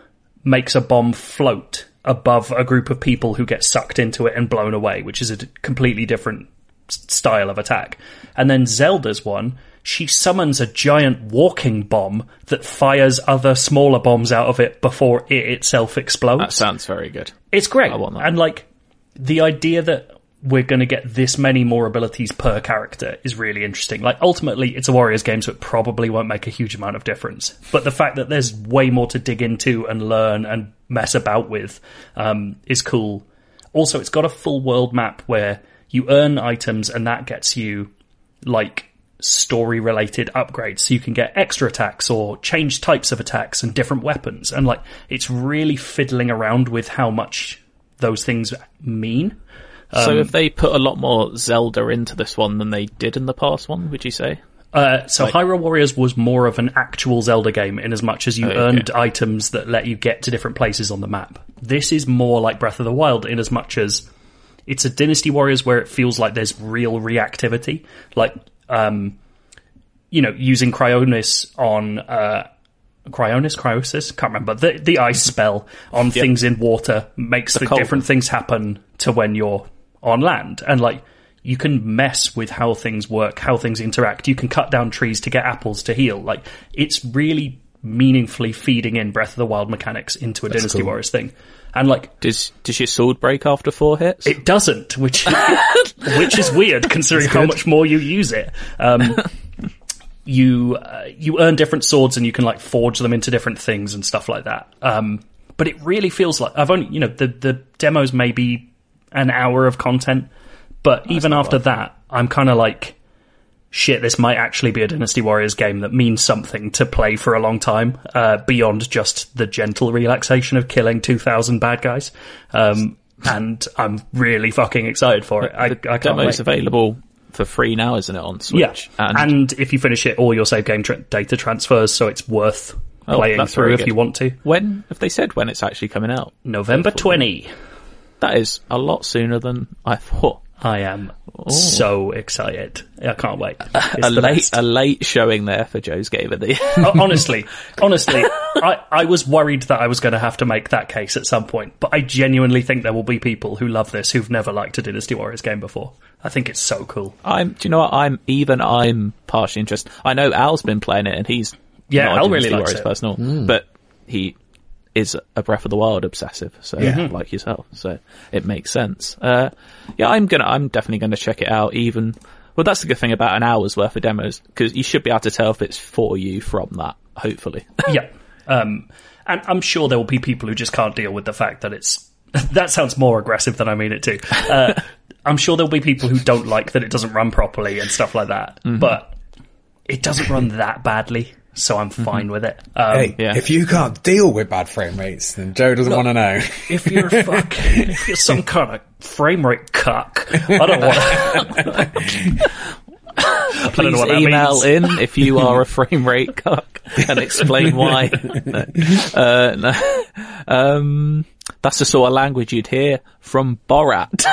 makes a bomb float above a group of people who get sucked into it and blown away, which is a completely different style of attack. And then Zelda's one, she summons a giant walking bomb that fires other smaller bombs out of it before it itself explodes. That sounds very good. It's great. I want that. And like the idea that we're going to get this many more abilities per character is really interesting. Like ultimately it's a Warriors game so it probably won't make a huge amount of difference. But the fact that there's way more to dig into and learn and mess about with um, is cool. Also it's got a full world map where you earn items and that gets you like story related upgrades so you can get extra attacks or change types of attacks and different weapons and like it's really fiddling around with how much those things mean so Um, if they put a lot more Zelda into this one than they did in the past one, would you say? uh, so Hyrule Warriors was more of an actual Zelda game in as much as you okay. earned items that let you get to different places on the map. This is more like Breath of the Wild in as much as it's a Dynasty Warriors where it feels like there's real reactivity. Like, um, you know, using Cryonis on, uh, Cryonis, Cryosis, can't remember. The, the ice spell on things in water makes the, cold different things happen to when you're on land. And like, you can mess with how things work, how things interact. You can cut down trees to get apples to heal. Like, it's really meaningfully feeding in Breath of the Wild mechanics into a Dynasty cool. Warriors thing. And like, Does does your sword break after four hits? it doesn't, which which is weird considering how much more you use it. Um, you uh, you earn different swords and you can like forge them into different things and stuff like that. Um, but it really feels like I've only you know the the demos may be an hour of content, but even after that, I'm kind of like. Shit, this might actually be a Dynasty Warriors game that means something to play for a long time, uh, beyond just the gentle relaxation of killing 2,000 bad guys. Um, and I'm really fucking excited for it. I, I can't demo's wait. available for free now, isn't it, on Switch? Yeah, and, if you finish it, all your save game tra- data transfers, so it's worth Oh, playing through if good. you want to. when have they said when it's actually coming out? November 20. That is a lot sooner than I thought. I am so excited. I can't wait. It's a late best. a late showing there for Joe's Game of the Year. Oh, honestly, honestly, I, I was worried that I was going to have to make that case at some point, but I genuinely think there will be people who love this who've never liked a Dynasty Warriors game before. I think it's so cool. I'm. Do you know what? I'm even. I'm partially interested. I know Al's been playing it, and he's Yeah, not a Al really Dynasty likes Warriors it. personal, hmm. but he is a Breath of the Wild obsessive. So like yourself, so it makes sense. Uh, yeah, I'm gonna. I'm definitely gonna check it out. Even well, that's the good thing about an hour's worth of demos because you should be able to tell if it's for you from that. Hopefully, yeah. Um, and I'm sure there will be people who just can't deal with the fact that it's. that sounds more aggressive than I mean it to. Uh, I'm sure there'll be people who don't like that it doesn't run properly and stuff like that. But it doesn't run that badly, so I'm fine with it. Um, Hey, yeah. if you can't deal with bad frame rates, then Joe doesn't want to know. If you're a fuck, if you're some kind of frame rate cuck, I don't want. I don't know please what that email means. in if you are a frame rate cuck and explain why. no. Uh, no. Um, that's the sort of language you'd hear from Borat.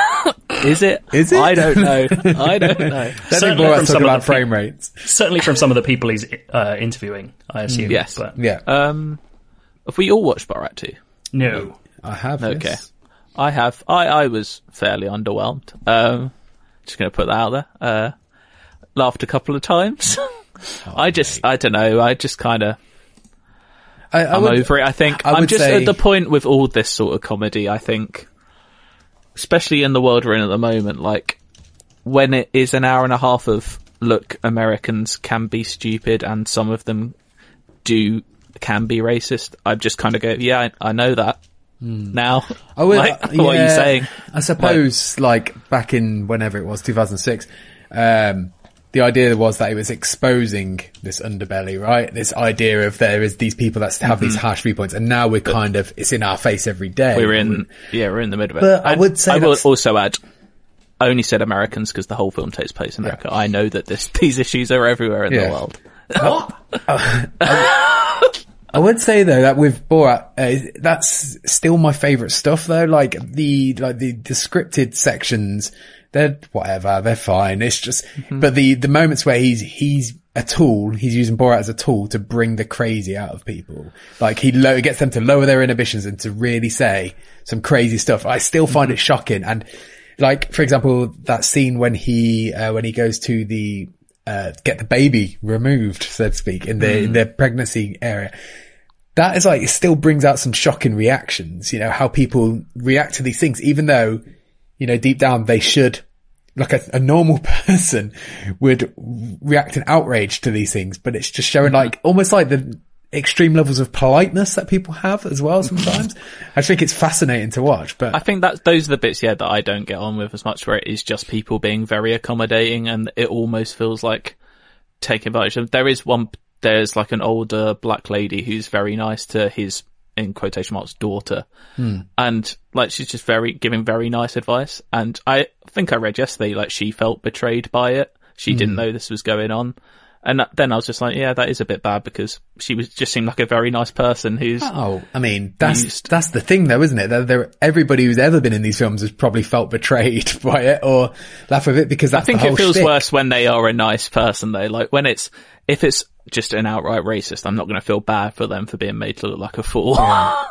Is it? Is it? I don't know. I don't know. Certainly from some talking of about the frame rates. Certainly from some of the people he's uh, interviewing, I assume. Yes. but Yeah, Um, have we all watched Borat 2? no. I have. Okay. yes. I have. I, I was fairly underwhelmed. Um, just going to put that out there. Uh, laughed a couple of times. I just, I don't know. I just kind of, I, I I'm would- over it. I think I I'm just say- at the point with all this sort of comedy. I think, especially in the world we're in at the moment, like when it is an hour and a half of look, Americans can be stupid, and some of them do can be racist. I just kind of go, yeah, I, I know that now. Hmm. I would, like, uh, what are you saying? I suppose, like, back in whenever it was, 2006, um, the idea was that it was exposing this underbelly, right? This idea of there is these people that have these harsh viewpoints, and now we're kind of it's in our face every day. Mm-hmm. We're in, yeah, we're in the middle of it. But I would say I will also add. I only said Americans because the whole film takes place in America. I know that this, these issues are everywhere in Yeah. the world. I would say though that with Borat, uh, that's still my favourite stuff though. Like the like the, the scripted sections, they're whatever, they're fine. It's just, but the the moments where he's he's a tool, he's using Borat as a tool to bring the crazy out of people. Like he lo- gets them to lower their inhibitions and to really say some crazy stuff. I still find it shocking. And like for example, that scene when he uh, when he goes to the uh, get the baby removed, so to speak, in the in the pregnancy area that is like, it still brings out some shocking reactions, you know, how people react to these things, even though, you know, deep down they should, like a, a normal person would react in outrage to these things, but it's just showing like, almost like the extreme levels of politeness that people have as well sometimes. I think it's fascinating to watch, but I think that those are the bits, yeah, that I don't get on with as much, where it is just people being very accommodating, and it almost feels like taking advantage of. There is one, there's like an older black lady who's very nice to his, in quotation marks, daughter, hmm. and like she's just very giving very nice advice. And I think I read yesterday, like she felt betrayed by it. She didn't hmm. know this was going on. And then I was just like, yeah, that is a bit bad because she was just seemed like a very nice person who's Oh, I mean, that's Used. that's the thing, though, isn't it? That there, everybody who's ever been in these films has probably felt betrayed by it or laugh with it because that's I think it feels shtick. worse when they are a nice person though. Like when it's, if it's just an outright racist, I'm not going to feel bad for them for being made to look like a fool. I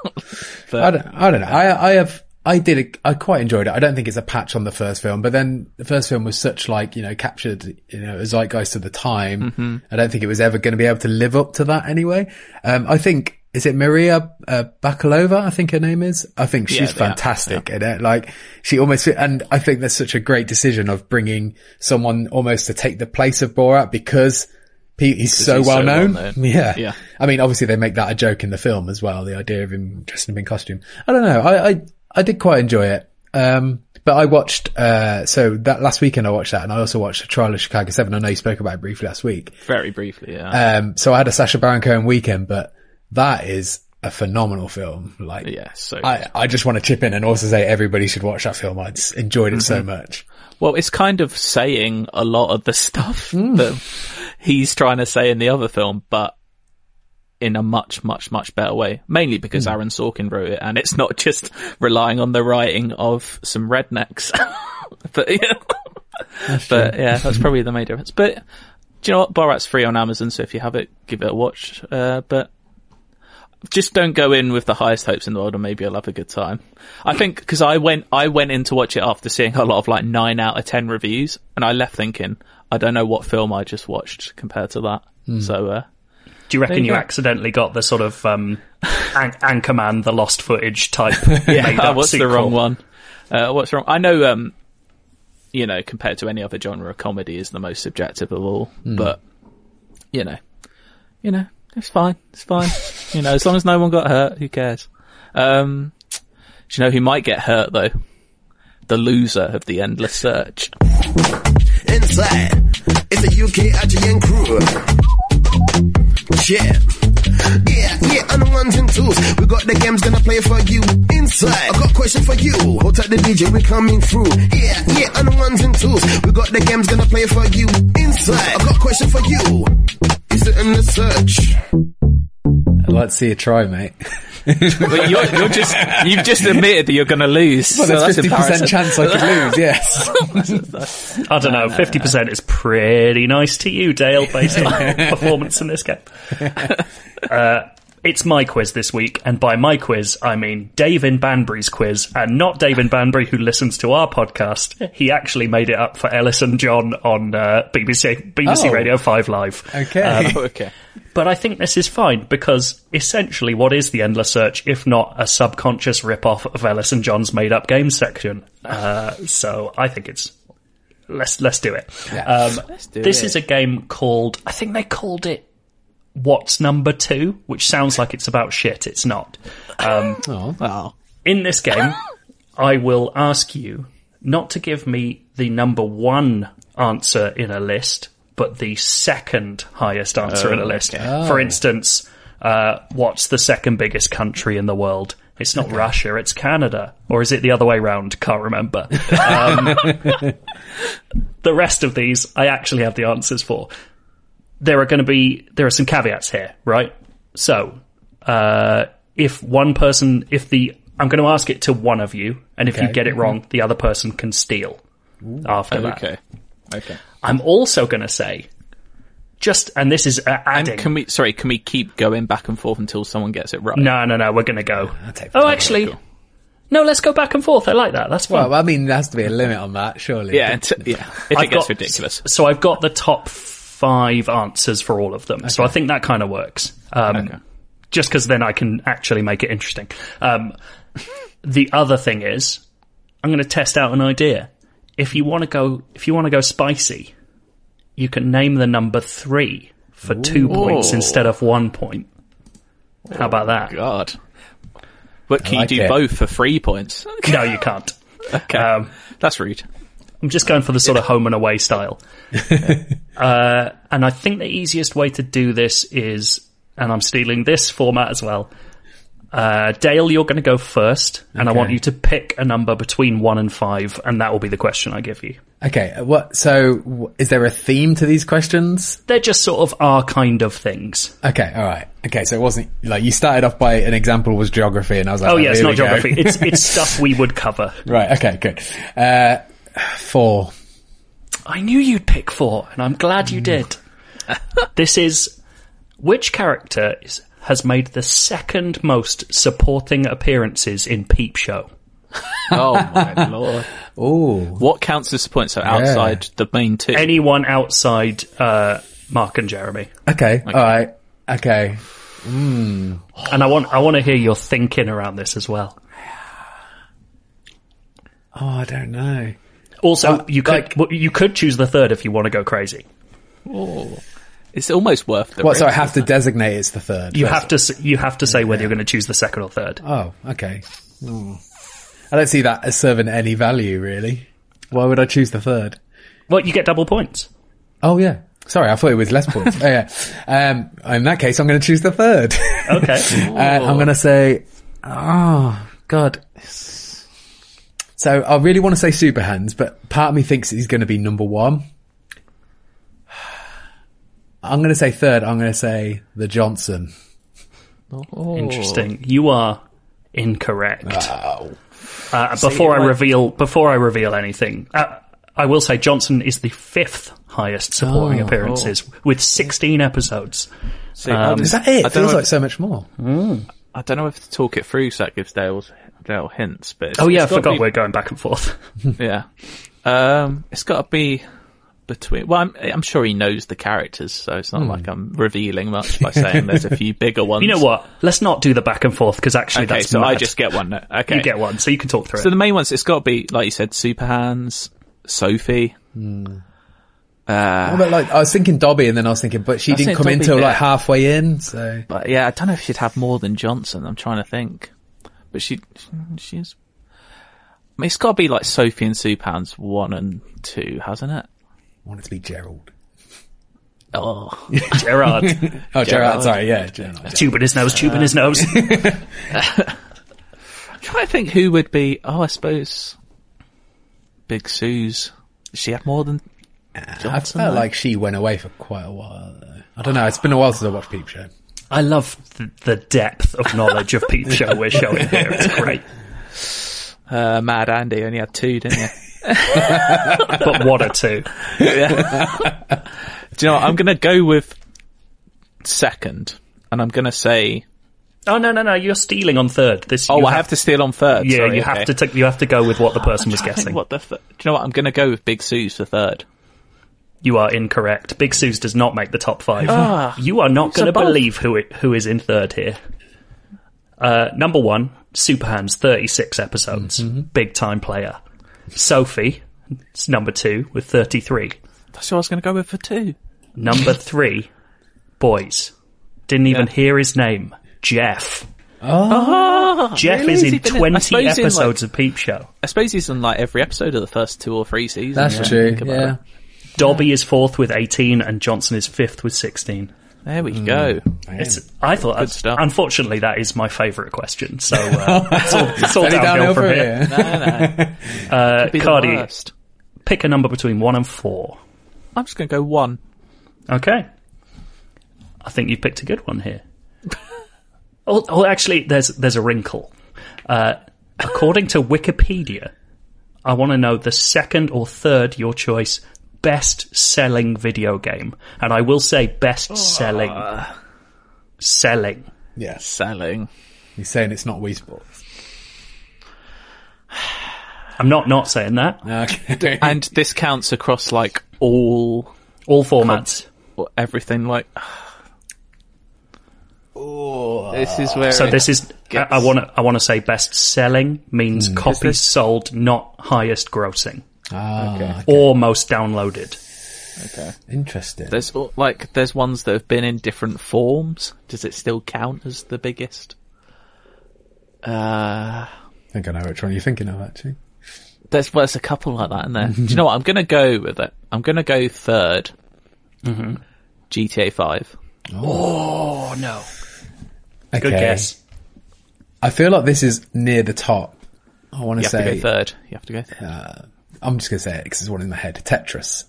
don't, I don't know. I, I have, I did, it, I quite enjoyed it. I don't think it's a patch on the first film, but then the first film was such like, you know, captured, you know, a zeitgeist of the time. Mm-hmm. I don't think it was ever going to be able to live up to that anyway. Um, I think, is it Maria uh, Bakalova? I think her name is. I think she's Yeah, yeah, fantastic in it. Like she almost, and I think that's such a great decision of bringing someone almost to take the place of Borat because he, he's so he's well so known. well-known. Yeah. Yeah. I mean, obviously they make that a joke in the film as well. The idea of him dressing up in costume. I don't know. I, I, I did quite enjoy it. Um, but I watched, uh, so that last weekend I watched that and I also watched the trial of Chicago 7. I know you spoke about it briefly last week. Very briefly, yeah. Um, so I had a Sacha Baron Cohen weekend, but that is a phenomenal film. Like, yeah, so I, I just want to chip in and also say everybody should watch that film. I just enjoyed it Mm-hmm. so much. Well, it's kind of saying a lot of the stuff Hmm. that he's trying to say in the other film, but in a much, much, much better way. Mainly because Aaron Sorkin wrote it, and it's not just relying on the writing of some rednecks. but yeah, but yeah, that's probably the main difference. But do you know what? Borat's free on Amazon, so if you have it, give it a watch. Uh, but just don't go in with the highest hopes in the world and maybe I'll have a good time. I think because I went, I went in to watch it after seeing a lot of like nine out of ten reviews and I left thinking, I don't know what film I just watched compared to that. So, uh, Do you reckon you, you accidentally got the sort of um, An- Anchorman, the lost footage type? yeah, made up what's the wrong one? Uh, what's wrong? I know, um, you know, compared to any other genre, of comedy is the most subjective of all, but you know, you know, it's fine. It's fine. you know, as long as no one got hurt, who cares? Um, do you know who might get hurt though? The loser of the endless search. Inside, it's a UK IGN crew. Yeah. Yeah, yeah, on the ones and twos. We got the games gonna play for you. Inside, I got a question for you. Hold tight the DJ, we coming through. Yeah, yeah, on the ones and twos. We got the games gonna play for you. Inside, I got a question for you. Is it in the search? I'd like to see you try, mate. But you're, you're just, you've just admitted that you're going to lose. Well, so there's that's 50% chance I could lose, yes. I don't know. Fifty percent is pretty nice to you, Dale, based on performance in this game. Uh, it's my quiz this week, and by my quiz, I mean Dave in Banbury's quiz, and not Dave in Banbury who listens to our podcast. He actually made it up for Elis and John on uh, BBC BBC Oh. Radio Five Live. Okay. Oh, okay. But I think this is fine because essentially, what is the endless search if not a subconscious rip-off of Elis and John's made-up game section? Uh, so I think it's let's let's do it. Um, do this it. is a game called I think they called it What's Number Two, which sounds like it's about shit. It's not. Um, Oh. in this game, I will ask you not to give me the number one answer in a list, but the second highest answer in a list. For instance, uh, what's the second biggest country in the world? It's not Russia, it's Canada. Or is it the other way around? Can't remember. Um, the rest of these, I actually have the answers for. There are going to be, there are some caveats here, right? So, uh, if one person, if the, I'm going to ask it to one of you, and if you get it wrong, the other person can steal after that. Okay. Okay. I'm also going to say, just, and this is uh, And can we? Sorry, can we keep going back and forth until someone gets it right? no, no, no, we're going to go. Oh, actually, no, let's go back and forth. I like that. That's fun. Well, I mean, there has to be a limit on that, surely. Yeah. Until, yeah. If I've it gets got- ridiculous. So I've got the top five answers for all of them. So I think that kind of works. Um, Okay. Just because then I can actually make it interesting. Um, the other thing is, I'm going to test out an idea. If you want to go, if you want to go spicy, you can name the number three for two points instead of one point. How about that? God. But can like you do it. both for three points? No, you can't. Okay. Um, That's rude. I'm just going for the sort of home and away style. uh, and I think the easiest way to do this is, and I'm stealing this format as well. Uh, Dale, you're going to go first, and I want you to pick a number between one and five, and that will be the question I give you. Okay. What? So, w- is there a theme to these questions? They're just sort of our kind of things. Okay. All right. Okay. So it wasn't like you started off by an example was geography, and I was like, Oh yeah, it's not geography. It's it's stuff we would cover. right. Okay. Good. Uh, four. I knew you'd pick four, and I'm glad you did. this is which character is, has made the second most supporting appearances in Peep Show? Oh my lord. Oh. What counts as points? So outside the main two. Anyone outside uh, Mark and Jeremy? Okay. All right. Okay. And I want I want to hear your thinking around this as well. Oh, I don't know. Also, Uh, you could like- you could choose the third if you want to go crazy. Oh, it's almost worth the What? So I have to it? designate it's the third. You first have to you have to say whether you're going to choose the second or third. Oh, okay. Oh. I don't see that as serving any value, really. Why would I choose the third? Well, you get double points. Oh, yeah. Sorry, I thought it was less points. oh, yeah. Um, in that case, I'm going to choose the third. Okay. uh, I'm going to say, oh, God. So I really want to say Super Hans, but part of me thinks he's going to be number one. I'm going to say third. I'm going to say the Johnson. Interesting. You are incorrect. Oh. Uh, before I like- reveal before I reveal anything, uh, I will say Johnson is the fifth highest supporting Oh. appearances with 16 episodes. See, Um, Is that it? I It feels like if- so much more. I don't know if to talk it through, so that gives Dale, Dale hints. But it's, Oh yeah, I forgot be- we're going back and forth. Yeah, um, it's got to be between. Well, I'm, I'm sure he knows the characters, so it's not Hmm. like I'm revealing much by saying there's a few bigger ones. you know what? Let's not do the back and forth because actually Okay, that's so I just get one. now. Okay, you get one, so you can talk through So it. the main ones, it's got to be like you said, Super Hans, Sophie. Oh, but like, I was thinking Dobby and then I was thinking, but she That's didn't come in Dobby, till yeah. like halfway in, so. But yeah, I don't know if she'd have more than Johnson. I'm trying to think, but she, she's. I mean, it's got to be like Sophie and Super Hans one and two, hasn't it? I want it to be Gerald. Oh, Gerard, Oh, Gerard, sorry, yeah, Gerald. tubing his nose, tubing his nose. I'm trying to think who would be. Oh, I suppose Big Suze. She had more than uh, I felt though? like she went away for quite a while. Though. I don't know. It's been a while since I watched Peep Show. I love the, the depth of knowledge of Peep Show we're showing here. It's great. uh, Mad Andy only had two, didn't you? But what a two. Do you know what? I'm going to go with second, and I'm going to say Oh no, no, no! You're stealing on third. This. Oh, I have to steal on third. Yeah, Sorry, you okay. have to. Take, you have to go with what the person was guessing. What the? Th- do you know what? I'm going to go with Big Suze for third. You are incorrect. Big Suze does not make the top five. Ah. you are not going to believe who it, who is in third here. Uh, number one, Super Hans, 36 episodes. Mm-hmm. Big time player. Sophie, it's number two with 33. That's what I was going to go with for two. Number three, Boys. Didn't even Yeah. hear his name. Jeff. Oh, Jeff really? is Has in 20 suppose he's in, like- episodes of Peep Show. I suppose he's in like every episode of the first two or three seasons. That's yeah, true. Yeah. it. Dobby is fourth with 18 and Johnson is fifth with 16. There we go. It's, I thought, Good stuff. unfortunately, that is my favourite question. So uh, it's all, it's all Any downhill from here. No, no. Uh, Be the Cardy, worst. pick a number between one and four. I'm just going to go one. Okay. I think you picked a good one here. oh, oh, actually, there's there's a wrinkle. Uh, according to Wikipedia, I want to know the second or third your choice best selling video game, and I will say best selling. Selling. Yeah. Selling. He's saying it's not Wii Sports. I'm not not saying that. Okay. And this counts across like all, All formats. or everything. Like, this is where. So this is I- gets- I want to I want to say best selling means hmm. copies this- sold, not highest grossing ah, okay. or most downloaded. Okay. Interesting. There's uh, like there's ones that have been in different forms. Does it still count as the biggest? Uh, I think I know which one you're thinking of, actually. there's well, there's a couple like that in there. Do you know what? I'm gonna go with it. I'm gonna go 3rd Mm-hmm. GTA Five. Oh no! Okay. Good guess. I feel like this is near the top. I want to say. go third. You have to go. Third. I'm just going to say it because it's one in my head. Tetris.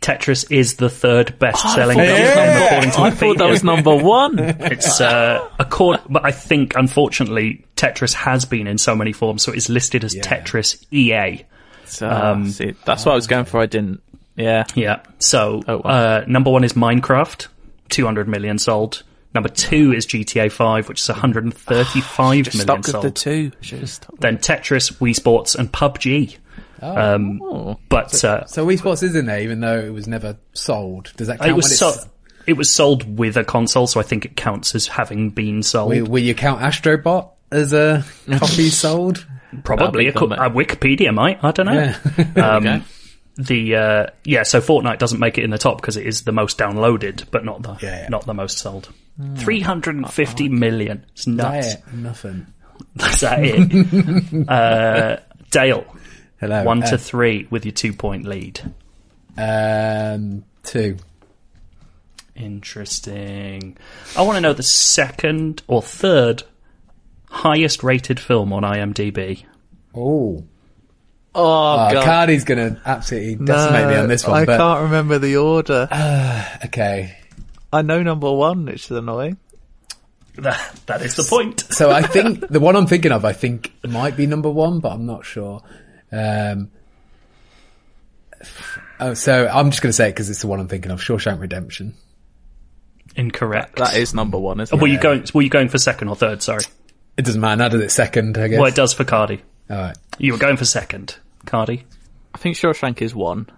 Tetris is the third best I selling thought game that was according to I thought that was number one. It's uh, accord, but I think unfortunately Tetris has been in so many forms, so it's listed as Tetris EA. So, see, that's what I was going for. I didn't. Yeah. Yeah. So Oh, wow. uh, number one is Minecraft, 200 million sold. Number two is GTA 5, which is 135 Just million stuck with sold. the two. Should have stuck. Then Tetris, Wii Sports, and PUBG. Um, Oh. but uh, So Wii Sports is in there, even though it was never sold. Does that count it when was it's... so, it was sold with a console, so I think it counts as having been sold. will, will you count Astrobot as a copy sold? Probably a, That'd co- a Wikipedia might. I don't know. Yeah. Um, Okay. The uh, yeah, so Fortnite doesn't make it in the top because it is the most downloaded, but not the Yeah, yeah. not the most sold. Three hundred and fifty million. It's nuts. Yeah, nothing. That's that it? uh, Dale, Hello. one Uh, to three with your two point lead. Um, two. Interesting. I want to know the second or third highest rated film on IMDb. Oh. Oh, Uh, god. Cardy's going to absolutely decimate me on this one, I but can't remember the order. okay. I know number one, which is annoying. That, that is the point. So I think the one I'm thinking of, I think might be number one, but I'm not sure. Um, oh, so I'm just going to say it because it's the one I'm thinking of. Shawshank Redemption. Incorrect. That is number one, isn't Were it? you going? Were you going for second or third? Sorry. It doesn't matter. I did it second, I guess. Well, it does for Cardy. All right. You were going for second, Cardy. I think Shawshank is one.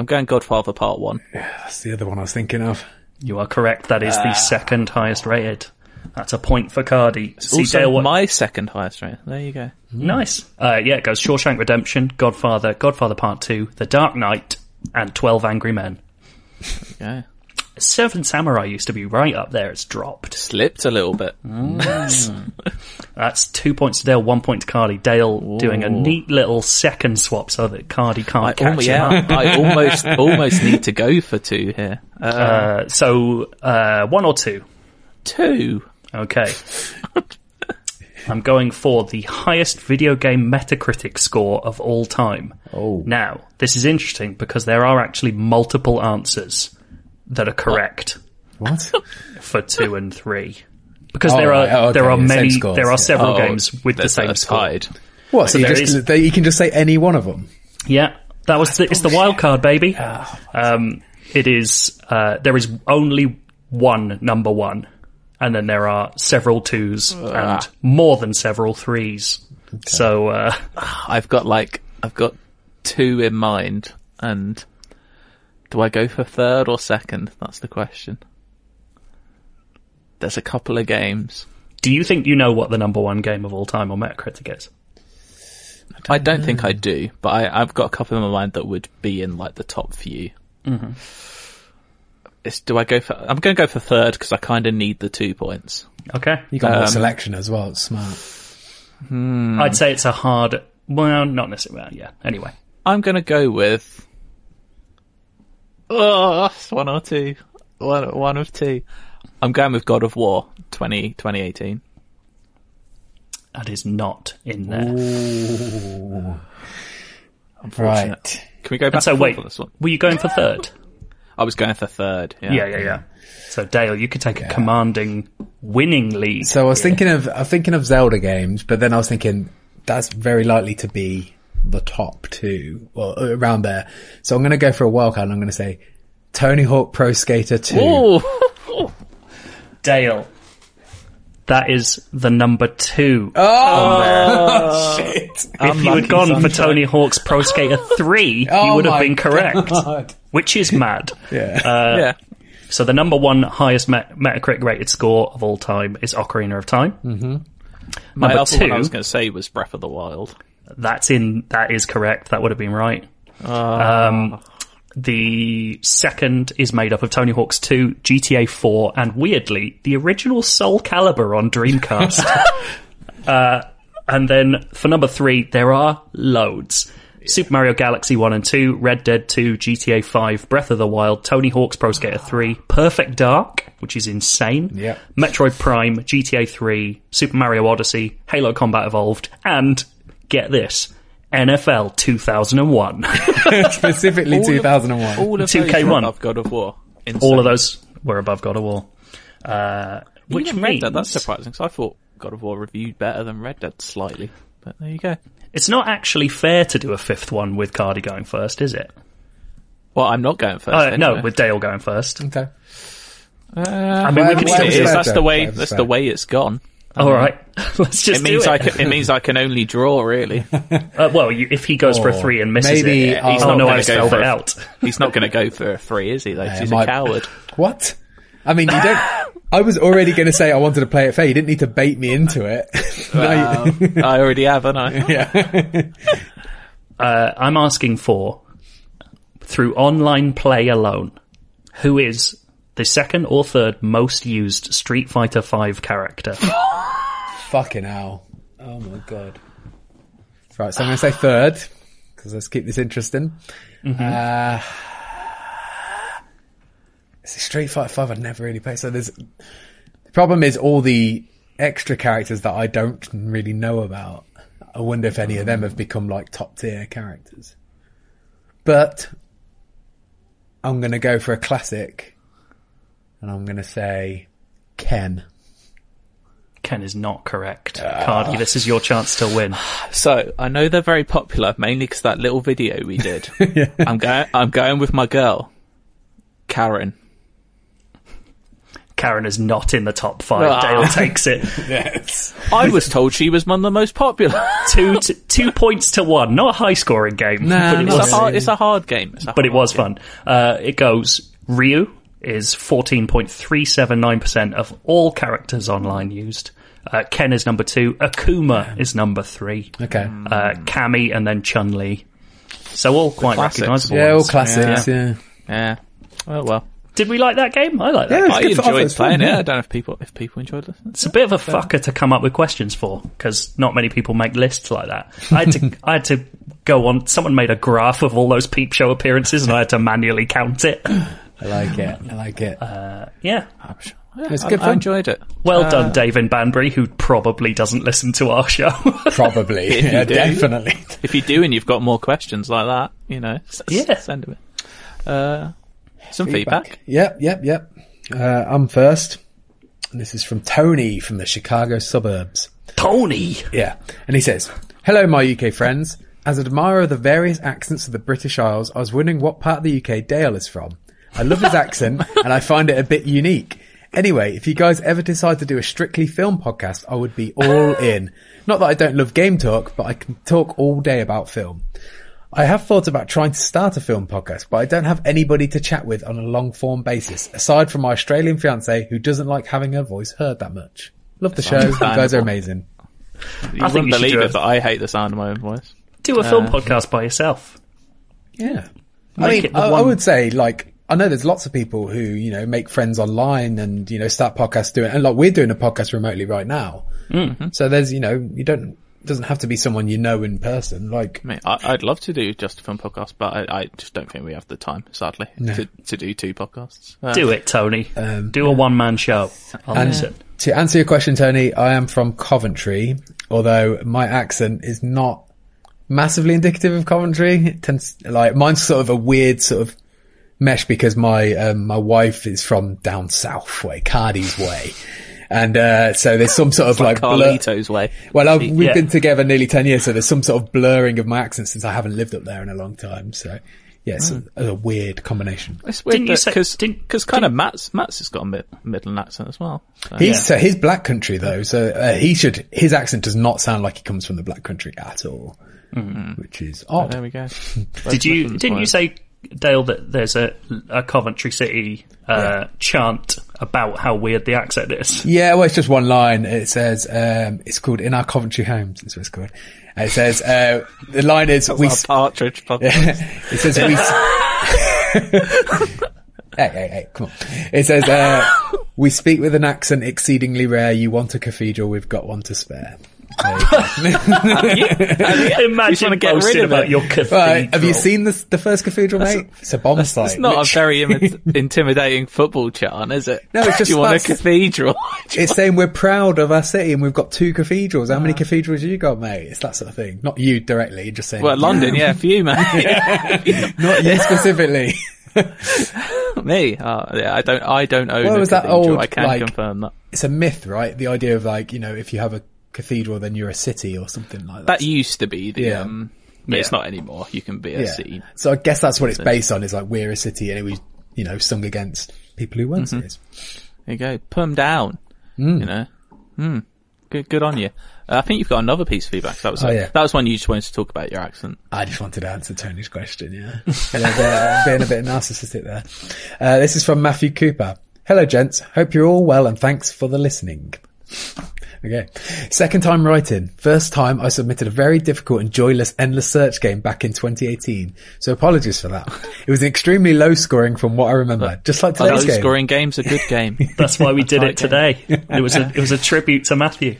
I'm going Godfather Part One. Yeah, that's the other one I was thinking of. You are correct. That is the second highest rated. That's a point for Cardy. See, also, Dale, what? my second highest rate. There you go. nice. Uh, yeah, it goes Shawshank Redemption, Godfather, Godfather Part Two, The Dark Knight, and Twelve Angry Men. Yeah. Seven Samurai used to be right up there. It's dropped. Slipped a little bit. That's two points to Dale, one point to Cardy. Dale doing a neat little second swap so that Cardy can't I, catch almo- him yeah, up. I almost almost need to go for two here. Uh, Uh, so uh, one or two. two. Okay. I'm going for the highest video game Metacritic score of all time. Oh. Now, this is interesting because there are actually multiple answers that are correct What? for two and three. Because Oh, there are right. Oh, okay. there are The many scores, there are yeah. several Oh, games with the same that's score. tied. what? So, you, just, is- they, you can just say any one of them? Yeah, that was the, it's the wild card, baby. Um, it is uh, there is only one number one. And then there are several twos and more than several threes. So uh, I've got like I've got two in mind, and do I go for third or second? That's the question. There's a couple of games. do you think you know what the number one game of all time on Metacritic is? I don't think I do, but I, I've got a couple in my mind that would be in like the top few. Mm-hmm. It's, do I go for? I'm going to go for third because I kind of need the two points. Okay, You got more Um, selection as well. It's smart. I'd say it's a hard. Well, not necessarily. Well, yeah. Anyway, I'm going to go with. Oh, it's one or two. One, one of two. I'm going with God of War 20, 2018. that is not in there. Right. Can we go back And so and wait, on this one? were you going for third? I was going for third. Yeah. yeah, yeah, yeah. So Dale, you could take a commanding, winning lead. So I was thinking of, I'm thinking of Zelda games, but then I was thinking that's very likely to be the top two, or around there. So I'm going to go for a wild card and I'm going to say Tony Hawk Pro Skater 2. Dale, that is the number two. Oh, shit. if you had unlucky gone for. Tony Hawk's Pro Skater 3, you Oh would have been correct. God. Which is mad. Yeah. yeah. So the number one highest Met- Metacritic rated score of all time is Ocarina of Time. Mm-hmm. My Number other one I was going to say was Breath of the Wild. That's in. That is correct. That would have been right. Ah. Um, the second is made up of Tony Hawk's 2, GTA 4, and weirdly, the original Soul Calibur on Dreamcast. uh, and then for number three, there are loads. Super Mario Galaxy 1 and 2, Red Dead 2, GTA 5, Breath of the Wild, Tony Hawk's Pro Skater 3, Perfect Dark, which is insane. Yep. Metroid Prime, GTA 3, Super Mario Odyssey, Halo Combat Evolved, and get this, NFL 2001. Specifically 2001. All of 2K1. those were above God of War. All of those were above God of War. Uh, which Even Red Dead, that's surprising because I thought God of War reviewed better than Red Dead slightly. But there you go. it's not actually fair to do a fifth one with Cardy going first, is it? Well, I'm not going first. Uh, anyway. No, with Dale going first. Okay. Uh, I mean, we can it still whatever's do is. fair, That's the way. That's fair. the way it's gone. All right, let's just It means do I it. can, it means I can only draw. Really, Uh, well, you, if he goes for a three and misses maybe it, I'll- he's Oh, not going to go spell for it it. out. he's not going to go for a three, is he? Though 'Cause he's my- a coward. What? I mean, you don't. I was already going to say I wanted to play it fair. You didn't need to bait me into it. No, I already have, haven't I? yeah. Uh, I'm asking for through online play alone, who is the second or third most used Street Fighter V character? Fucking hell. Oh my god. Right, so I'm going to say third, because let's keep this interesting. Uh, it's a Street Fighter 5 I'd never really played. So there's, the problem is all the extra characters that I don't really know about. I wonder if any of them have become like top tier characters. But I'm going to go for a classic and I'm going to say Ken. Ken is not correct. Cardy, this is your chance to win. So I know they're very popular, mainly because that little video we did. I'm going. I'm going with my girl, Karin. Karin is not in the top five. Ah. Dale takes it. Yes. I was told she was one of the most popular. two to, two points to one. Not a high scoring game, Nah, but, it not was, it's, a hard, it's a hard game. It's a but it was game. fun. Uh, it goes Ryu is 14.379% of all characters online used. Uh, Ken is number two. Akuma is number three. Okay. Uh, Cammy and then Chun Li. So all quite classics. recognisable. Yeah, all ones. classics, yeah. Yeah. Oh well. Did we like that game? I like that. Yeah, I good for- I thought it enjoyed was fun, playing it. yeah. I don't know if people if people enjoyed it. It's a bit of a fucker to come up with questions for because not many people make lists like that. I had to, I had to go on. Someone made a graph of all those peep show appearances, and I had to manually count it. I like it. I like it. Yeah, I'm sure. Yeah, It's good I, fun. enjoyed it. well done, David Banbury, who probably doesn't listen to our show. Probably. yeah, do. definitely. If you do and you've got more questions like that, you know, s- s- Yeah. send them. in. Uh, some feedback. Yep, yep, yep. Uh, I'm first. And this is from Tony from the Chicago suburbs. Tony, Yeah. And he says, Hello, my UK friends. As an admirer of the various accents of the British Isles, I was wondering what part of the UK Dale is from. I love his accent and I find it a bit unique. Anyway, if you guys ever decide to do a strictly film podcast, I would be all in. Not that I don't love game talk, but I can talk all day about film. I have thought about trying to start a film podcast, but I don't have anybody to chat with on a long form basis, aside from my Australian fiance who doesn't like having her voice heard that much. Love the show. You guys are amazing. You I think wouldn't you should believe do it, it. but I hate the sound of my own voice. Do a film uh, podcast by yourself. Yeah. I mean, it the I, I would say like, I know there's lots of people who, you know, make friends online and, you know, start podcasts doing, and like we're doing a podcast remotely right now. Mm-hmm. So there's, you know, you don't, it doesn't have to be someone you know in person. Like, I mean, I, I'd love to do just a film podcast, but I, I just don't think we have the time, sadly, to, to do two podcasts. Uh, Do it, Tony. Um, Do a one man show. I'll listen. To answer your question, Tony, I am from Coventry, although my accent is not massively indicative of Coventry. It tends, like, mine's sort of a weird sort of mesh because my, um, my wife is from down south way, Cardy's way. And, uh, so there's some sort of like, blur- Carlito's way. well, I've, we've Yeah. been together nearly 10 years, so there's some sort of blurring of my accent since I haven't lived up there in a long time. So, yeah, it's a, a weird combination. It's weird Didn't you say- because kind of Matt's Matt's has got a mid, Midland accent as well. So. He's so he's black country though, so uh, he should his accent does not sound like he comes from the black country at all, which is odd. there we go. Did you? Didn't you say, Dale, that there's a, a Coventry City uh, chant about how weird the accent is? Yeah, well, it's just one line. It says um, it's called "In Our Coventry Homes." That's what it's called. And it says uh, the line is we. Our partridge podcast. it says we. s- hey, hey, hey! Come on! It says uh, we speak with an accent exceedingly rare. You want a cathedral? We've got one to spare. There you go. Imagine wanna get rid of about it. your cathedral. Right, have you seen the, the first cathedral, mate? It's a bomb site. It's not a very imi- intimidating football chant, is it? No, it's just you want a cathedral? It's saying we're proud of our city and we've got two cathedrals. How many ah. cathedrals you got, mate? It's that sort of thing. Not you directly, just saying. well, London, yeah, for you, mate. Not you specifically. Me, oh, yeah, I don't, I don't own What a was that cathedral. old, I can like- confirm that. it's a myth, right? The idea of like, you know, if you have a cathedral, then you're a city or something like that. That used to be the, Yeah. um, but it's not anymore. You can be a yeah. city. So I guess that's what it's based on is like, we're a city and it was, you know, sung against people who weren't cities. There you go. Put 'em down. Hmm. You know. Hmm. Good, good on you. Uh, I think you've got another piece of feedback. That was, Oh, yeah. that was one you just wanted to talk about your accent. I just wanted to answer Tony's question, yeah. yeah being, being a bit narcissistic there. Uh, this is from Matthew Cooper. Hello, gents. Hope you're all well and thanks for the listening. Okay. Second time writing. First time I submitted a very difficult and joyless endless search game back in 2018. So apologies for that. It was extremely low scoring from what I remember. Just like Low today's game. scoring game's a good game. That's why we did it today. It was a it was a tribute to Matthew.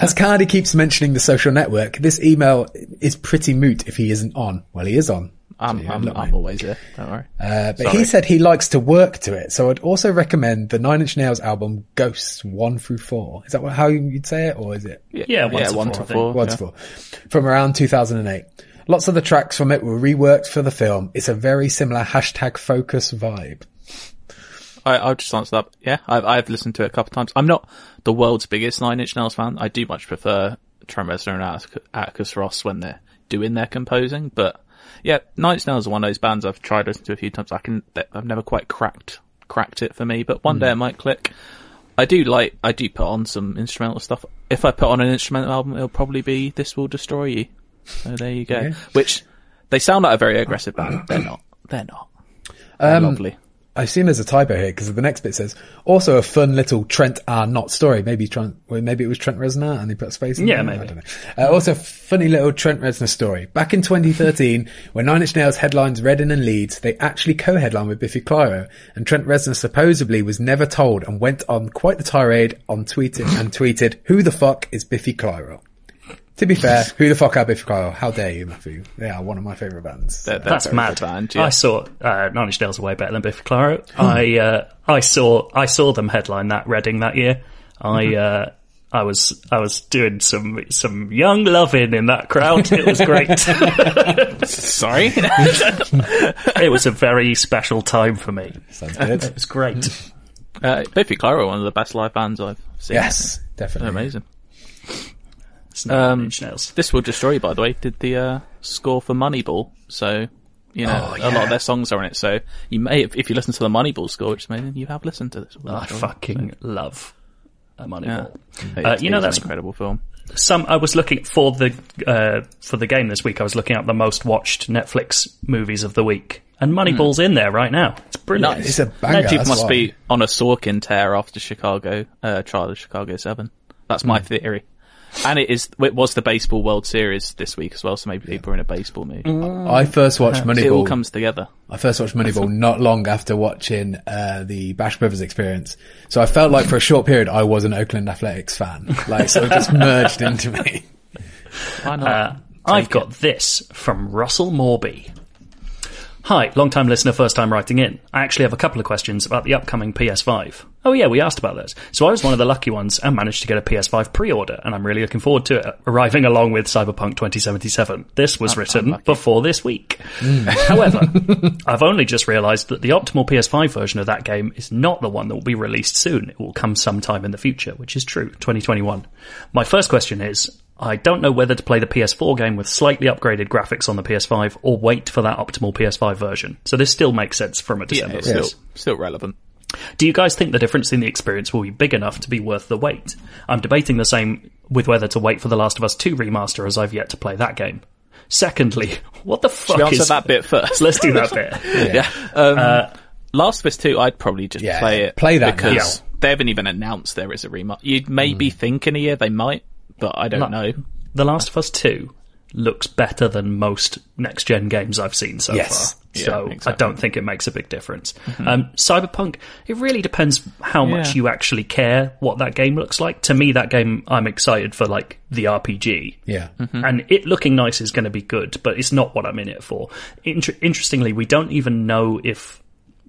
As Cardy keeps mentioning the social network, this email is pretty moot if he isn't on. Well, he is on. I'm, Yeah, I'm, I'm always there. Don't worry. Uh, but Sorry. he said he likes to work to it, so I'd also recommend the Nine Inch Nails album Ghosts one through four. Is that what, how you'd say it, or is it Yeah, one yeah, to one four, to four. one yeah. to four? From around 2008. Lots of the tracks from it were reworked for the film. It's a very similar hashtag focus vibe. I, I'll just answer that. Yeah, I've, I've listened to it a couple of times. I'm not the world's biggest Nine Inch Nails fan. I do much prefer Trent Reznor and Atticus- Atticus Ross when they're doing their composing. But yeah, Nine Inch Nails are one of those bands I've tried listening to a few times. I can, I've never quite cracked cracked it for me, but one hmm. day it might click. I do like, I do put on some instrumental stuff. If I put on an instrumental album, it'll probably be This Will Destroy You. So there you go. Yeah. Which, they sound like a very aggressive band. They're not. They're not. They're um, lovely. I've seen there's a typo here because the next bit says also a fun little Trent R not story. Maybe Trent, well, maybe it was Trent Reznor and they put a space in Yeah, there. maybe. I don't know. Uh, also, funny little Trent Reznor story. Back in 2013, when Nine Inch Nails headlines Reading and Leeds, they actually co-headlined with Biffy Clyro, and Trent Reznor supposedly was never told and went on quite the tirade on tweeting and tweeted, "Who the fuck is Biffy Clyro?" To be fair, who the fuck are Biffy Clyro? How dare you, Matthew? They are one of my favourite bands. They're- they're That's very mad. band, yeah. I saw uh, Nine Inch Nails are way better than Biffy Clyro. I uh, I saw I saw them headline that Reading that year. I uh, I was I was doing some some young loving in that crowd. It was great. Sorry. it was a very special time for me. Sounds good. It was great. Uh, Biffy Clyro, one of the best live bands I've seen. yes, definitely. Amazing. It's Nine Um, Inch Nails. This Will Destroy You, by the way, did the uh, score for Moneyball, so You know, Oh, a lot of their songs are in it. So you may, if, if you listen to the Moneyball score, which maybe you have listened to this. I fucking love a yeah. Moneyball. It Uh, you know, that's an incredible film. some. I was looking for the uh, for the game this week. I was looking up the most watched Netflix movies of the week, and Moneyball's in there right now. It's brilliant. Nice. It's a banger. People that's must why. be on a Sorkin tear after Chicago, uh, Trial of Chicago 7. That's my theory. And it is, it was the Baseball World Series this week as well, so maybe people are in a baseball mood. I first watched Moneyball. It all comes together. I first watched Moneyball not long after watching uh, the Bash Brothers experience. So I felt like for a short period I was an Oakland Athletics fan. Like, sort of just merged into me. Why not? Uh, I've got this from Russell Morby. Hi, long time listener, first time writing in. I actually have a couple of questions about the upcoming PS5. Oh yeah, we asked about this. So I was one of the lucky ones and managed to get a PS5 pre-order, and I'm really looking forward to it arriving along with Cyberpunk 2077. This was written before this week. Hmm. However, I've only just realised that the optimal PS5 version of that game is not the one that will be released soon. It will come sometime in the future, which is true, 2021. My first question is, I don't know whether to play the PS4 game with slightly upgraded graphics on the PS5 or wait for that optimal PS5 version. So this still makes sense from a yeah, December it's still, still relevant. Do you guys think the difference in the experience will be big enough to be worth the wait? I'm debating the same with whether to wait for The Last of Us 2 remaster as I've yet to play that game. Secondly, what the fuck Should we answer is that bit first? Let's do that bit. yeah. Um, Last of Us 2, I'd probably just Yeah, play it. play that because now. they haven't even announced there is a remaster. You'd maybe think in a year they might, but I don't know. The Last of Us 2 looks better than most next gen games I've seen so Yes. far. Yeah, so I don't think it makes a big difference. Um, Cyberpunk, it really depends how much you actually care what that game looks like. To me, that game, I'm excited for like the RPG. Yeah. And it looking nice is going to be good, but it's not what I'm in it for. Inter- interestingly, we don't even know if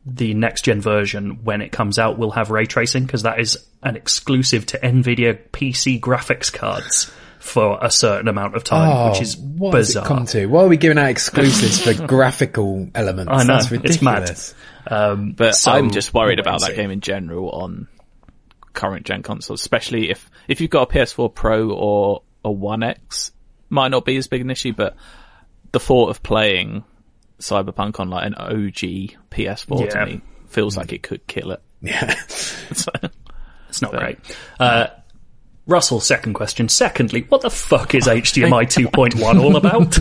the next gen version, when it comes out, will have ray tracing because that is an exclusive to Nvidia PC graphics cards for a certain amount of time, Oh, which is what has bizarre. it come to? Why are we giving out exclusives for graphical elements? I know, That's it's mad. ridiculous. Um, But so I'm just worried about that game in general on current gen consoles, especially if if you've got a PS4 Pro or a One X, might not be as big an issue. But the thought of playing Cyberpunk on like an OG PS4 Yeah. to me feels like it could kill it. Yeah. So, It's not great. Uh, Russell, second question. Secondly, what the fuck is HDMI 2.1 all about?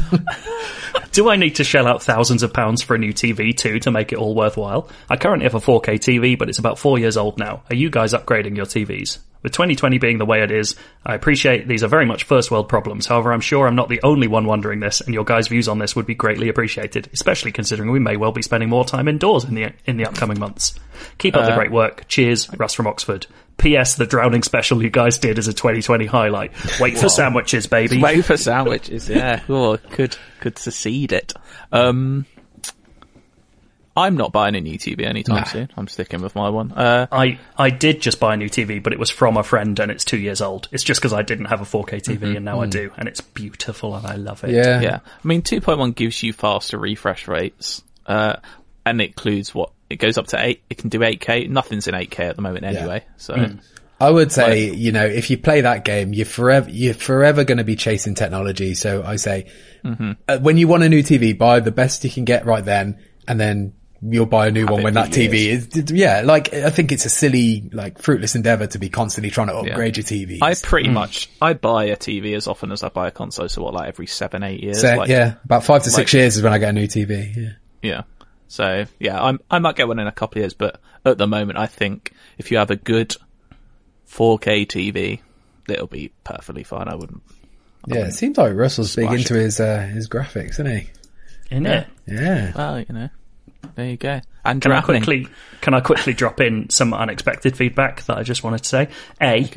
Do I need to shell out thousands of pounds for a new TV too to make it all worthwhile? I currently have a 4K TV, but it's about four years old now. Are you guys upgrading your TVs? With 2020 being the way it is, I appreciate these are very much first world problems. However, I'm sure I'm not the only one wondering this, and your guys' views on this would be greatly appreciated, especially considering we may well be spending more time indoors in the in the upcoming months. Keep up the great work. Cheers, Russ from Oxford. P.S. The drowning special you guys did as a 2020 highlight. Wait for sandwiches, baby. wait for sandwiches, yeah. Oh, could could secede it. Um, I'm not buying a new TV anytime Nah. soon. I'm sticking with my one. Uh, I, I did just buy a new TV, but it was from a friend and it's two years old. It's just because I didn't have a 4K TV and now I do, and it's beautiful and I love it. Yeah. Yeah, I mean, 2.1 gives you faster refresh rates, uh, and it includes what it goes up to eight. It can do 8K. Nothing's in 8K at the moment anyway. So I would say, you know, if you play that game, you're forever, you're forever going to be chasing technology. So I say, Mm-hmm. uh, when you want a new TV, buy the best you can get right then, and then you'll buy a new one when that TV is, yeah, like, I think it's a silly, like, fruitless endeavor to be constantly trying to upgrade your TV. I pretty much I buy a TV as often as I buy a console. So what, like every seven, eight years? So, like, yeah, about five to six years is when I get a new TV. Yeah. Yeah. So yeah, I'm, I might get one in a couple of years, but at the moment, I think if you have a good 4K TV, it'll be perfectly fine. I wouldn't. Yeah, it seems like Russell's big Smash into his, uh, his graphics, isn't he? In it. Yeah. Well, you know, there you go. And Can I quickly can I quickly drop in some unexpected feedback that I just wanted to say? A,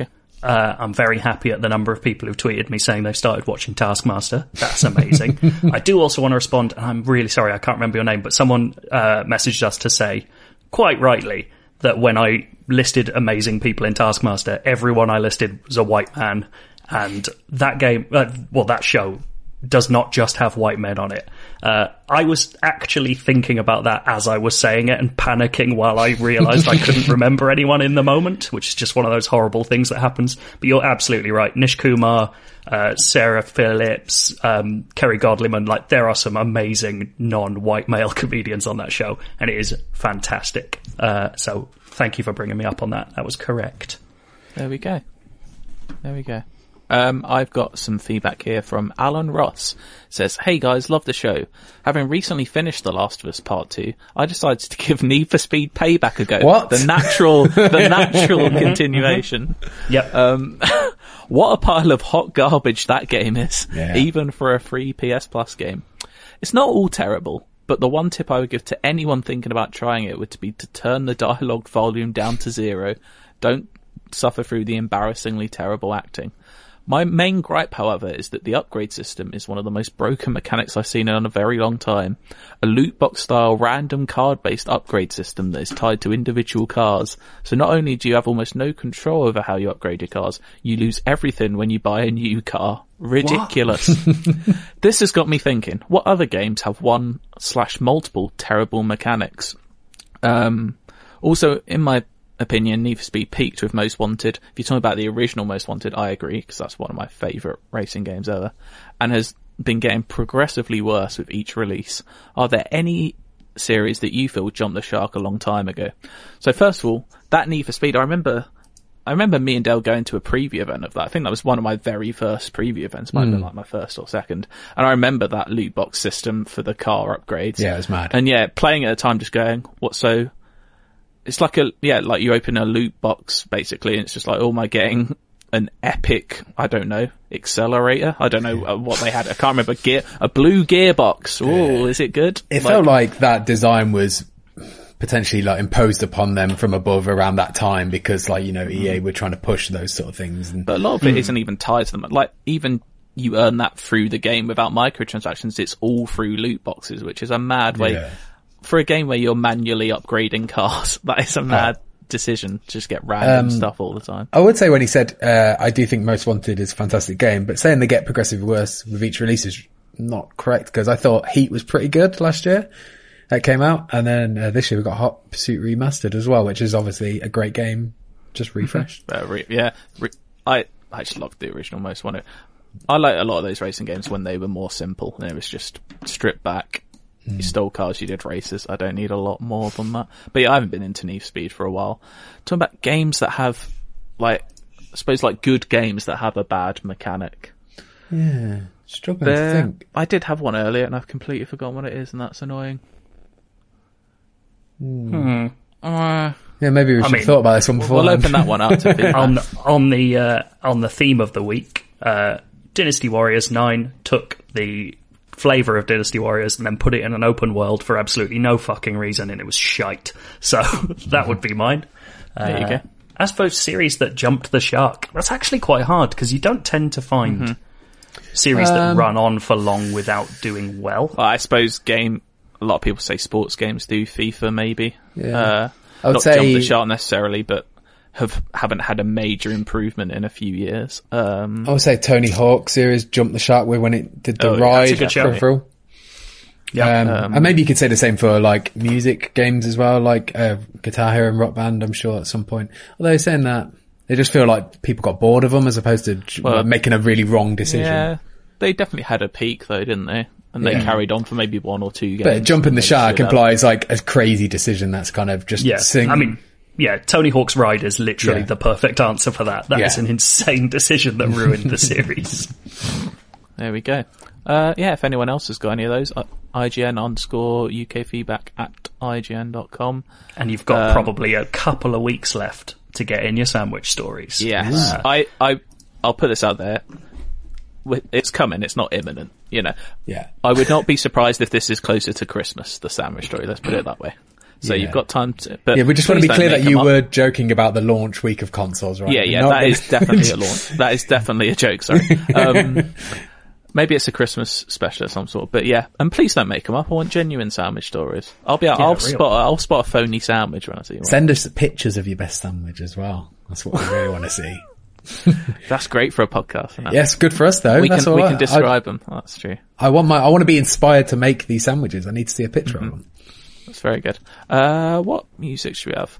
uh, I'm very happy at the number of people who've tweeted me saying they've started watching Taskmaster. That's amazing. I do also want to respond, and I'm really sorry I can't remember your name, but someone uh, messaged us to say, quite rightly, that when I listed amazing people in Taskmaster, everyone I listed was a white man, and that game, uh, well, that show does not just have white men on it. Uh, I was actually thinking about that as I was saying it and panicking while I realized I couldn't remember anyone in the moment, which is just one of those horrible things that happens. But you're absolutely right. Nish Kumar, uh, Sarah Phillips, um, Kerry Godliman, like there are some amazing non-white male comedians on that show and it is fantastic. Uh, so thank you for bringing me up on that. That was correct. There we go. There we go. Um, I've got some feedback here from Alan Ross. says, "Hey guys, love the show. Having recently finished The Last of Us Part Two, I decided to give Need for Speed Payback a go. What? The natural, the natural continuation. Yep. Um, what a pile of hot garbage that game is, Yeah. even for a free PS Plus game. It's not all terrible, but the one tip I would give to anyone thinking about trying it would be to turn the dialogue volume down to zero. Don't suffer through the embarrassingly terrible acting. My main gripe, however, is that the upgrade system is one of the most broken mechanics I've seen in a very long time. A loot box style random card based upgrade system that is tied to individual cars. So not only do you have almost no control over how you upgrade your cars, you lose everything when you buy a new car. Ridiculous. this has got me thinking, what other games have one slash multiple terrible mechanics? Um, also, in my opinion, Need for Speed peaked with Most Wanted. If you're talking about the original Most Wanted, I agree, because that's one of my favourite racing games ever, and has been getting progressively worse with each release. Are there any series that you feel jumped the shark a long time ago? So first of all, that Need for Speed, I remember, I remember me and Dale going to a preview event of that. I think that was one of my very first preview events, might have been hmm. like my first or second. And I remember that loot box system for the car upgrades. Yeah, it was mad. And yeah, playing at the time, just going, what so? It's like a yeah, like you open a loot box basically, and it's just like, oh, am I getting an epic? I don't know accelerator. I don't know uh, what they had. I can't remember gear. A blue gearbox. Oh, is it good? It felt like that design was potentially like imposed upon them from above around that time because like, you know, EA were trying to push those sort of things and but a lot of it not even tied to them. Like even you earn that through the game without microtransactions. It's all through loot boxes, which is a mad way Yeah. For a game where you're manually upgrading cars. That is a mad decision to just get random stuff all the time. I would say when he said, uh, I do think Most Wanted is a fantastic game, but saying they get progressively worse with each release is not correct because I thought Heat was pretty good last year. That came out and then uh, this year we got Hot Pursuit Remastered as well, which is obviously a great game, just refreshed. Uh, re- yeah, re- I I just loved the original most Wanted. I like a lot of those racing games when they were more simple and it was just stripped back. You stole cars, you did races. I don't need a lot more than that. But yeah, I haven't been into Need for Speed for a while. Talking about games that have, like, I suppose like good games that have a bad mechanic. yeah, struggling to think. I did have one earlier and I've completely forgotten what it is and that's annoying. Uh, Yeah, maybe we should mean, have thought about this one before. we'll open that one up to feedback. on on the uh, on the theme of the week, uh, Dynasty Warriors Nine took the flavor of Dynasty Warriors and then put it in an open world for absolutely no fucking reason, and it was shite. So that would be mine. There you Uh, go. I suppose series that jumped the shark. That's actually quite hard because you don't tend to find Mm-hmm. series that run on for long without doing well. Well, I suppose game. A lot of people say sports games do FIFA maybe. Yeah. Uh, I would not say- jump the shark necessarily, but have haven't had a major improvement in a few years. Um, I would say Tony Hawk series jumped the shark with when it did the Oh, ride that's a good shout. through. through. Yeah. Um, and maybe you could say the same for like music games as well, like uh, Guitar Hero and Rock Band. I'm sure at some point. Although saying that, they just feel like people got bored of them as opposed to Well, like, making a really wrong decision. yeah, they definitely had a peak though, didn't they? And they Yeah. carried on for maybe one or two games. But jumping the shark implies like a crazy decision. That's kind of just Yeah, sing- I mean, yeah, Tony Hawk's Ride is literally Yeah. the perfect answer for that. That is Yeah. an insane decision that ruined the series. There we go. Uh, yeah, if anyone else has got any of those, uh, IGN underscore UK feedback at IGN.com. And you've got Um, probably a couple of weeks left to get in your sandwich stories. Yes, I, I, I'll put this out there. It's coming. It's not imminent. You know, yeah. I would not be surprised if this is closer to Christmas, the sandwich story. Let's put it that way. So Yeah. you've got time to. But Yeah, we just want to be clear that you were joking about the launch week of consoles, right? Yeah, You're yeah, that gonna- is definitely a launch. That is definitely a joke. Sorry. Um, maybe it's a Christmas special of some sort. But yeah, and please don't make them up. I want genuine sandwich stories. I'll be. I'll real. spot. I'll spot a phony sandwich when I see one. Send us pictures of your best sandwich as well. That's what we really want to see. That's great for a podcast. Yes, good for us though. we That's can we right. can describe them. That's true. I, I want my, I want to be inspired to make these sandwiches. I need to see a picture Mm-hmm. of them. That's very good. Uh, what music should we have?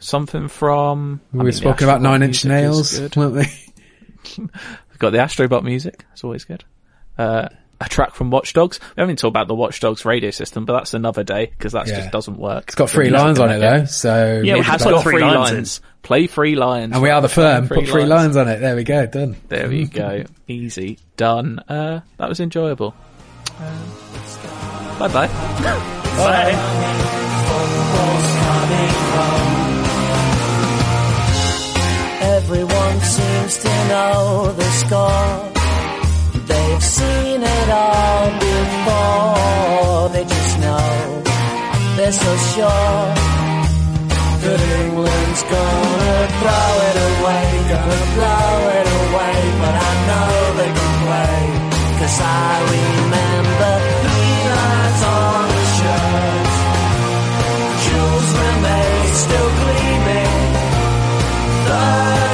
Something from. We mean, were the spoken about Nine Inch Nails, weren't we? We've got the Astrobot music. It's always good. Uh, a track from Watch Dogs. We haven't talked about the Watch Dogs radio system, but that's another day because that Yeah. just doesn't work. It's got three lines on it though, so Yeah, It has should got three three lines. lines Play three lines. and we are the firm. Three Put three lines. lines on it. There we go. Done. There we go. Easy. Done. Uh, that was enjoyable. bye bye. Everyone seems to know the score. They've seen it all before. They just know they're so sure that England's gonna throw it away, gonna blow it away. But I know they can play, cause I remember